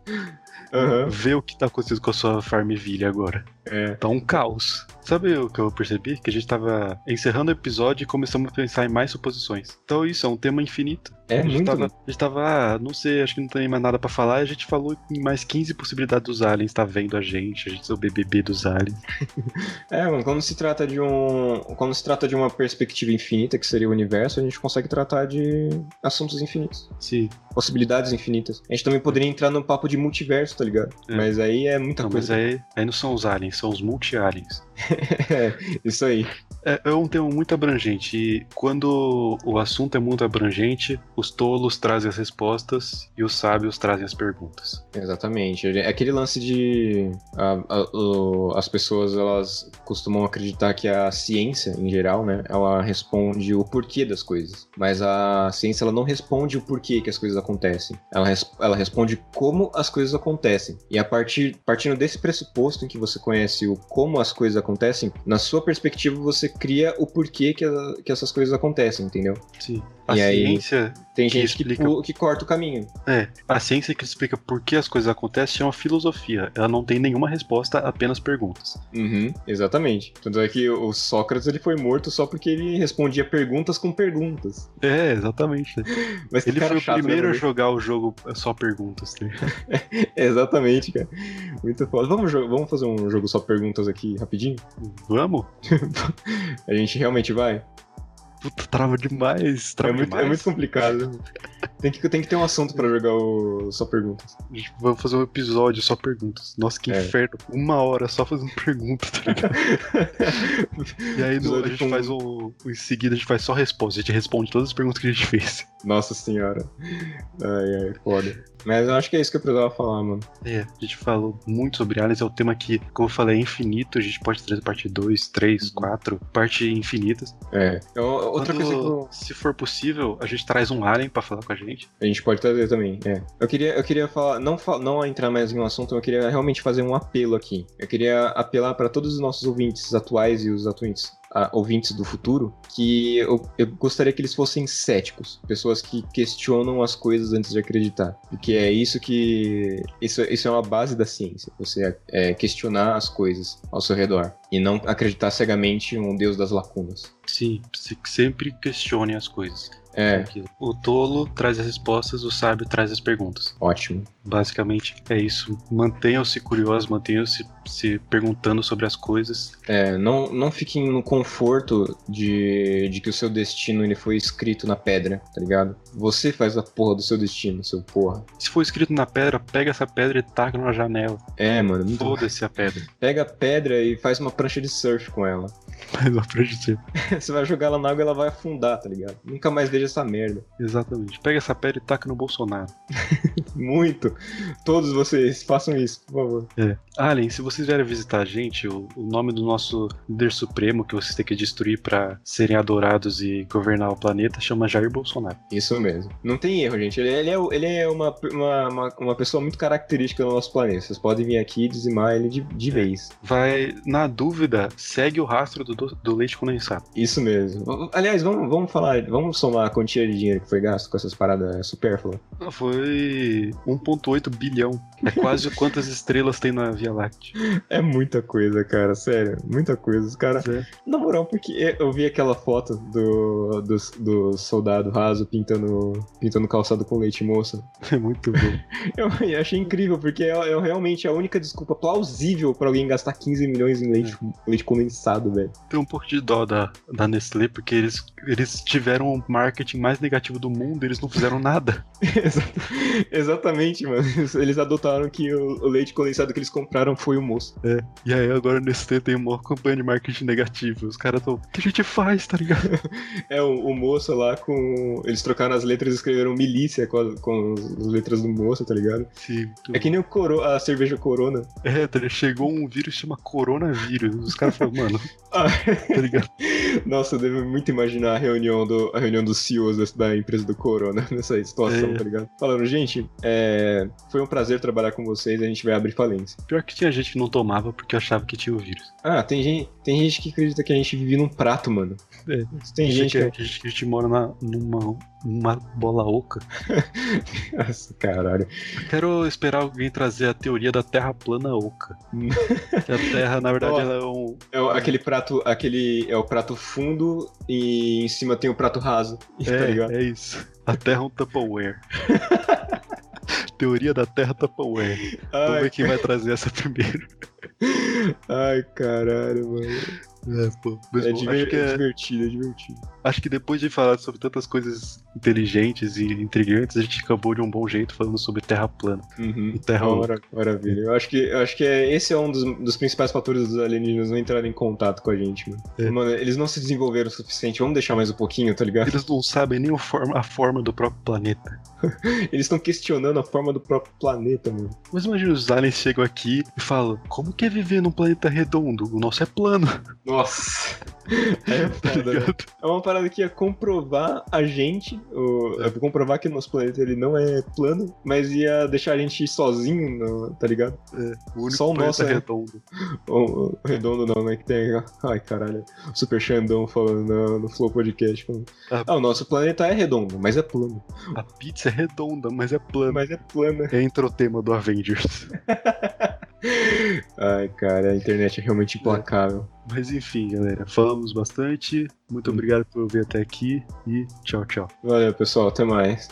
Uhum. Vê o que tá acontecendo com a sua Farmville agora. É. Tá um caos. Sabe o que eu percebi? Que a gente tava encerrando o episódio e começamos a pensar em mais suposições. Então isso é um tema infinito. É, a gente muito. Tava, a gente tava, ah, não sei, acho que não tem mais nada para falar. E a gente falou em mais 15 possibilidades dos aliens tá vendo a gente, a gente é o BBB dos aliens. <laughs> é, mano, quando se trata de um, quando se trata de uma perspectiva infinita, que seria o universo, a gente consegue tratar de assuntos infinitos. Sim. Possibilidades infinitas. A gente também poderia entrar no papo de multiverso, tá ligado? É. Mas aí é muita não, coisa. Mas aí, aí não são os aliens, são os multi-aliens. <laughs> isso aí. É, é, um tema muito abrangente e quando o assunto é muito abrangente, os tolos trazem as respostas e os sábios trazem as perguntas. Exatamente. É aquele lance de a, a, as pessoas elas costumam acreditar que a ciência em geral, né, ela responde o porquê das coisas, mas a ciência ela não responde o porquê que as coisas acontecem. Ela, ela responde como as coisas acontecem. E a partir partindo desse pressuposto em que você conhece o como as coisas acontecem, na sua perspectiva você cria o porquê que, a, que essas coisas acontecem, entendeu? Sim. A e ciência. Aí, tem gente que, explica... que, que, corta o caminho. É, a ciência que explica por que as coisas acontecem é uma filosofia. Ela não tem nenhuma resposta, apenas perguntas. Uhum, exatamente. Tanto é que o Sócrates ele foi morto só porque ele respondia perguntas com perguntas. É, exatamente. <laughs> Mas ele foi o chato, primeiro né, a jogar o jogo só perguntas. Tá? <laughs> exatamente, cara. Muito foda. Vamos, vamos fazer um jogo só perguntas aqui rapidinho? Vamos? <laughs> a gente realmente vai? Puta, trava demais. Trava é, muito, demais. é muito complicado. tem, que, tem que ter um assunto pra jogar o Só Perguntas. Vamos fazer um episódio só perguntas. Nossa, que é. inferno. Uma hora só fazendo perguntas, tá ligado? <laughs> e aí no, a gente com... faz um. Em seguida a gente faz só resposta. A gente responde todas as perguntas que a gente fez. Nossa senhora. Ai, ai, foda. Mas eu acho que é isso que eu precisava falar, mano. É, a gente falou muito sobre aliens, é um tema que, como eu falei, é infinito. A gente pode trazer parte 2, 3, 4, parte infinitas. É. Eu- outra Quando- coisa que eu, Se for possível, a gente traz um alien pra falar com a gente. a gente pode trazer também, é. Eu queria, eu queria falar, não, não entrar mais em um assunto, eu queria realmente fazer um apelo aqui. Eu queria apelar para todos os nossos ouvintes atuais e os atuantes, ah, ouvintes do futuro, que eu, eu gostaria que eles fossem céticos, pessoas que questionam as coisas antes de acreditar. Porque é isso que. Isso, isso é uma base da ciência. Você é, questionar as coisas ao seu redor. E não acreditar cegamente em um Deus das lacunas. Sim, se- sempre questione as coisas. É, Aquilo. O tolo traz as respostas, o sábio traz as perguntas. ótimo. Basicamente é isso. Mantenham-se curiosos, mantenham-se se perguntando sobre as coisas. É, não, não fiquem no conforto de, de que o seu destino ele foi escrito na pedra, tá ligado? Você faz a porra do seu destino, seu porra. Se for escrito na pedra, pega essa pedra e taca numa janela. É, mano. Foda-se a pedra. pega a pedra e faz uma prancha de surf com ela. Mas não acredito. <laughs> Você vai jogar ela na água e ela vai afundar, tá ligado? Nunca mais veja essa merda. Exatamente. Pega essa pedra e taca no Bolsonaro. <laughs> Muito. Todos vocês façam isso, por favor. É. Alien, se vocês vierem visitar a gente, o, o nome do nosso líder supremo que vocês têm que destruir pra serem adorados e governar o planeta chama Jair Bolsonaro. Isso mesmo. Não tem erro, gente. Ele, ele é, ele é uma, uma, uma, uma pessoa muito característica do nosso planeta. Vocês podem vir aqui e dizimar ele de, de vez. Vai, na dúvida, segue o rastro do, do- leite condensado. Isso mesmo. Aliás, vamos, vamos falar, vamos somar a quantia de dinheiro que foi gasto com essas paradas supérfluas. Foi 1,8 bilhão. É quase quantas estrelas tem na Via Láctea. É muita coisa, cara, sério. Muita coisa. Os caras. É. Na moral, porque eu vi aquela foto do, do, do soldado raso pintando, pintando calçado com leite moça. <laughs> É muito bom. <laughs> Eu achei incrível, porque é, é realmente a única desculpa plausível pra alguém gastar 15 milhões em leite, leite condensado, velho. Tem um pouco de dó da, da Nestlé, porque eles, eles tiveram o marketing mais negativo do mundo e eles não fizeram nada. <laughs> Exa- Exatamente, mano. Eles adotaram que o, o leite condensado que eles compraram foi o moço. E aí agora a Nestlé tem uma campanha de marketing negativa. Os caras tão. O que a gente faz, tá ligado? <laughs> É, o, o moço lá com. Eles trocaram as letras e escreveram milícia com, a- com as as letras do moço, tá ligado? Sim. É que nem o coro, a cerveja Corona. É, tá ligado? chegou um vírus que chama coronavírus. Os caras falam, mano, <laughs> Ah, <laughs> tá? Nossa, eu devo muito imaginar a reunião, do, a reunião dos CEOs da, empresa do Corona <laughs> nessa situação, É. tá ligado? Falando, gente, é, foi um prazer trabalhar com vocês, a gente vai abrir falência. Pior que tinha gente que não tomava porque achava que tinha o vírus. Ah, tem gente, tem gente que acredita que a gente vive num prato, mano. É. Tem gente que, que. a gente, a gente mora na, numa, numa bola oca. <laughs> Nossa, caralho. Quero esperar alguém trazer a teoria da Terra plana oca. que a Terra, na verdade, Ó. ela é um. É o- aquele prato, aquele é o prato fundo e em cima tem o prato raso. <laughs> tá? É, é isso. A Terra é um Tupperware. <laughs> Teoria da Terra Tupperware. Vamos Ai, ver quem vai trazer essa primeiro. ai, caralho, mano. É, pô. Mas, É, bom, diver- é é- divertido, é divertido. Acho que depois de falar sobre tantas coisas inteligentes e intrigantes, a gente acabou de um bom jeito falando sobre Terra plana. Uhum. E Terra. Mara- Maravilha. Eu acho que, eu acho que é, esse é um dos, dos principais fatores dos alienígenas não entrarem em contato com a gente, mano. É. Mano, eles não se desenvolveram o suficiente. Vamos deixar mais um pouquinho, tá ligado? Eles não sabem nem forma- a forma do próprio planeta. <laughs> Eles estão questionando a forma do próprio planeta, mano. Mas imagina os aliens chegam aqui e falam: Como que é viver num planeta redondo? O nosso é plano, Nossa. <laughs> É tá foda, né? ligado? É uma parada que ia comprovar a gente, o, É. ia comprovar que o nosso planeta ele não é plano, mas ia deixar a gente sozinho, no- tá ligado? O único Só o nosso é- redondo. <laughs> O, redondo não, né? Que tem. Ai, caralho. O Super Xandão falando no, no Flow Podcast. Falando, Ah. ah, o nosso planeta é redondo, mas é plano. A pizza é redonda, mas é plana. Mas é plano. Entra o tema do Avengers. <laughs> Ai, cara, a internet é realmente implacável. Mas enfim, galera, falamos bastante. Muito Hum. obrigado por ouvir até aqui e tchau, tchau. Valeu, pessoal. Até mais.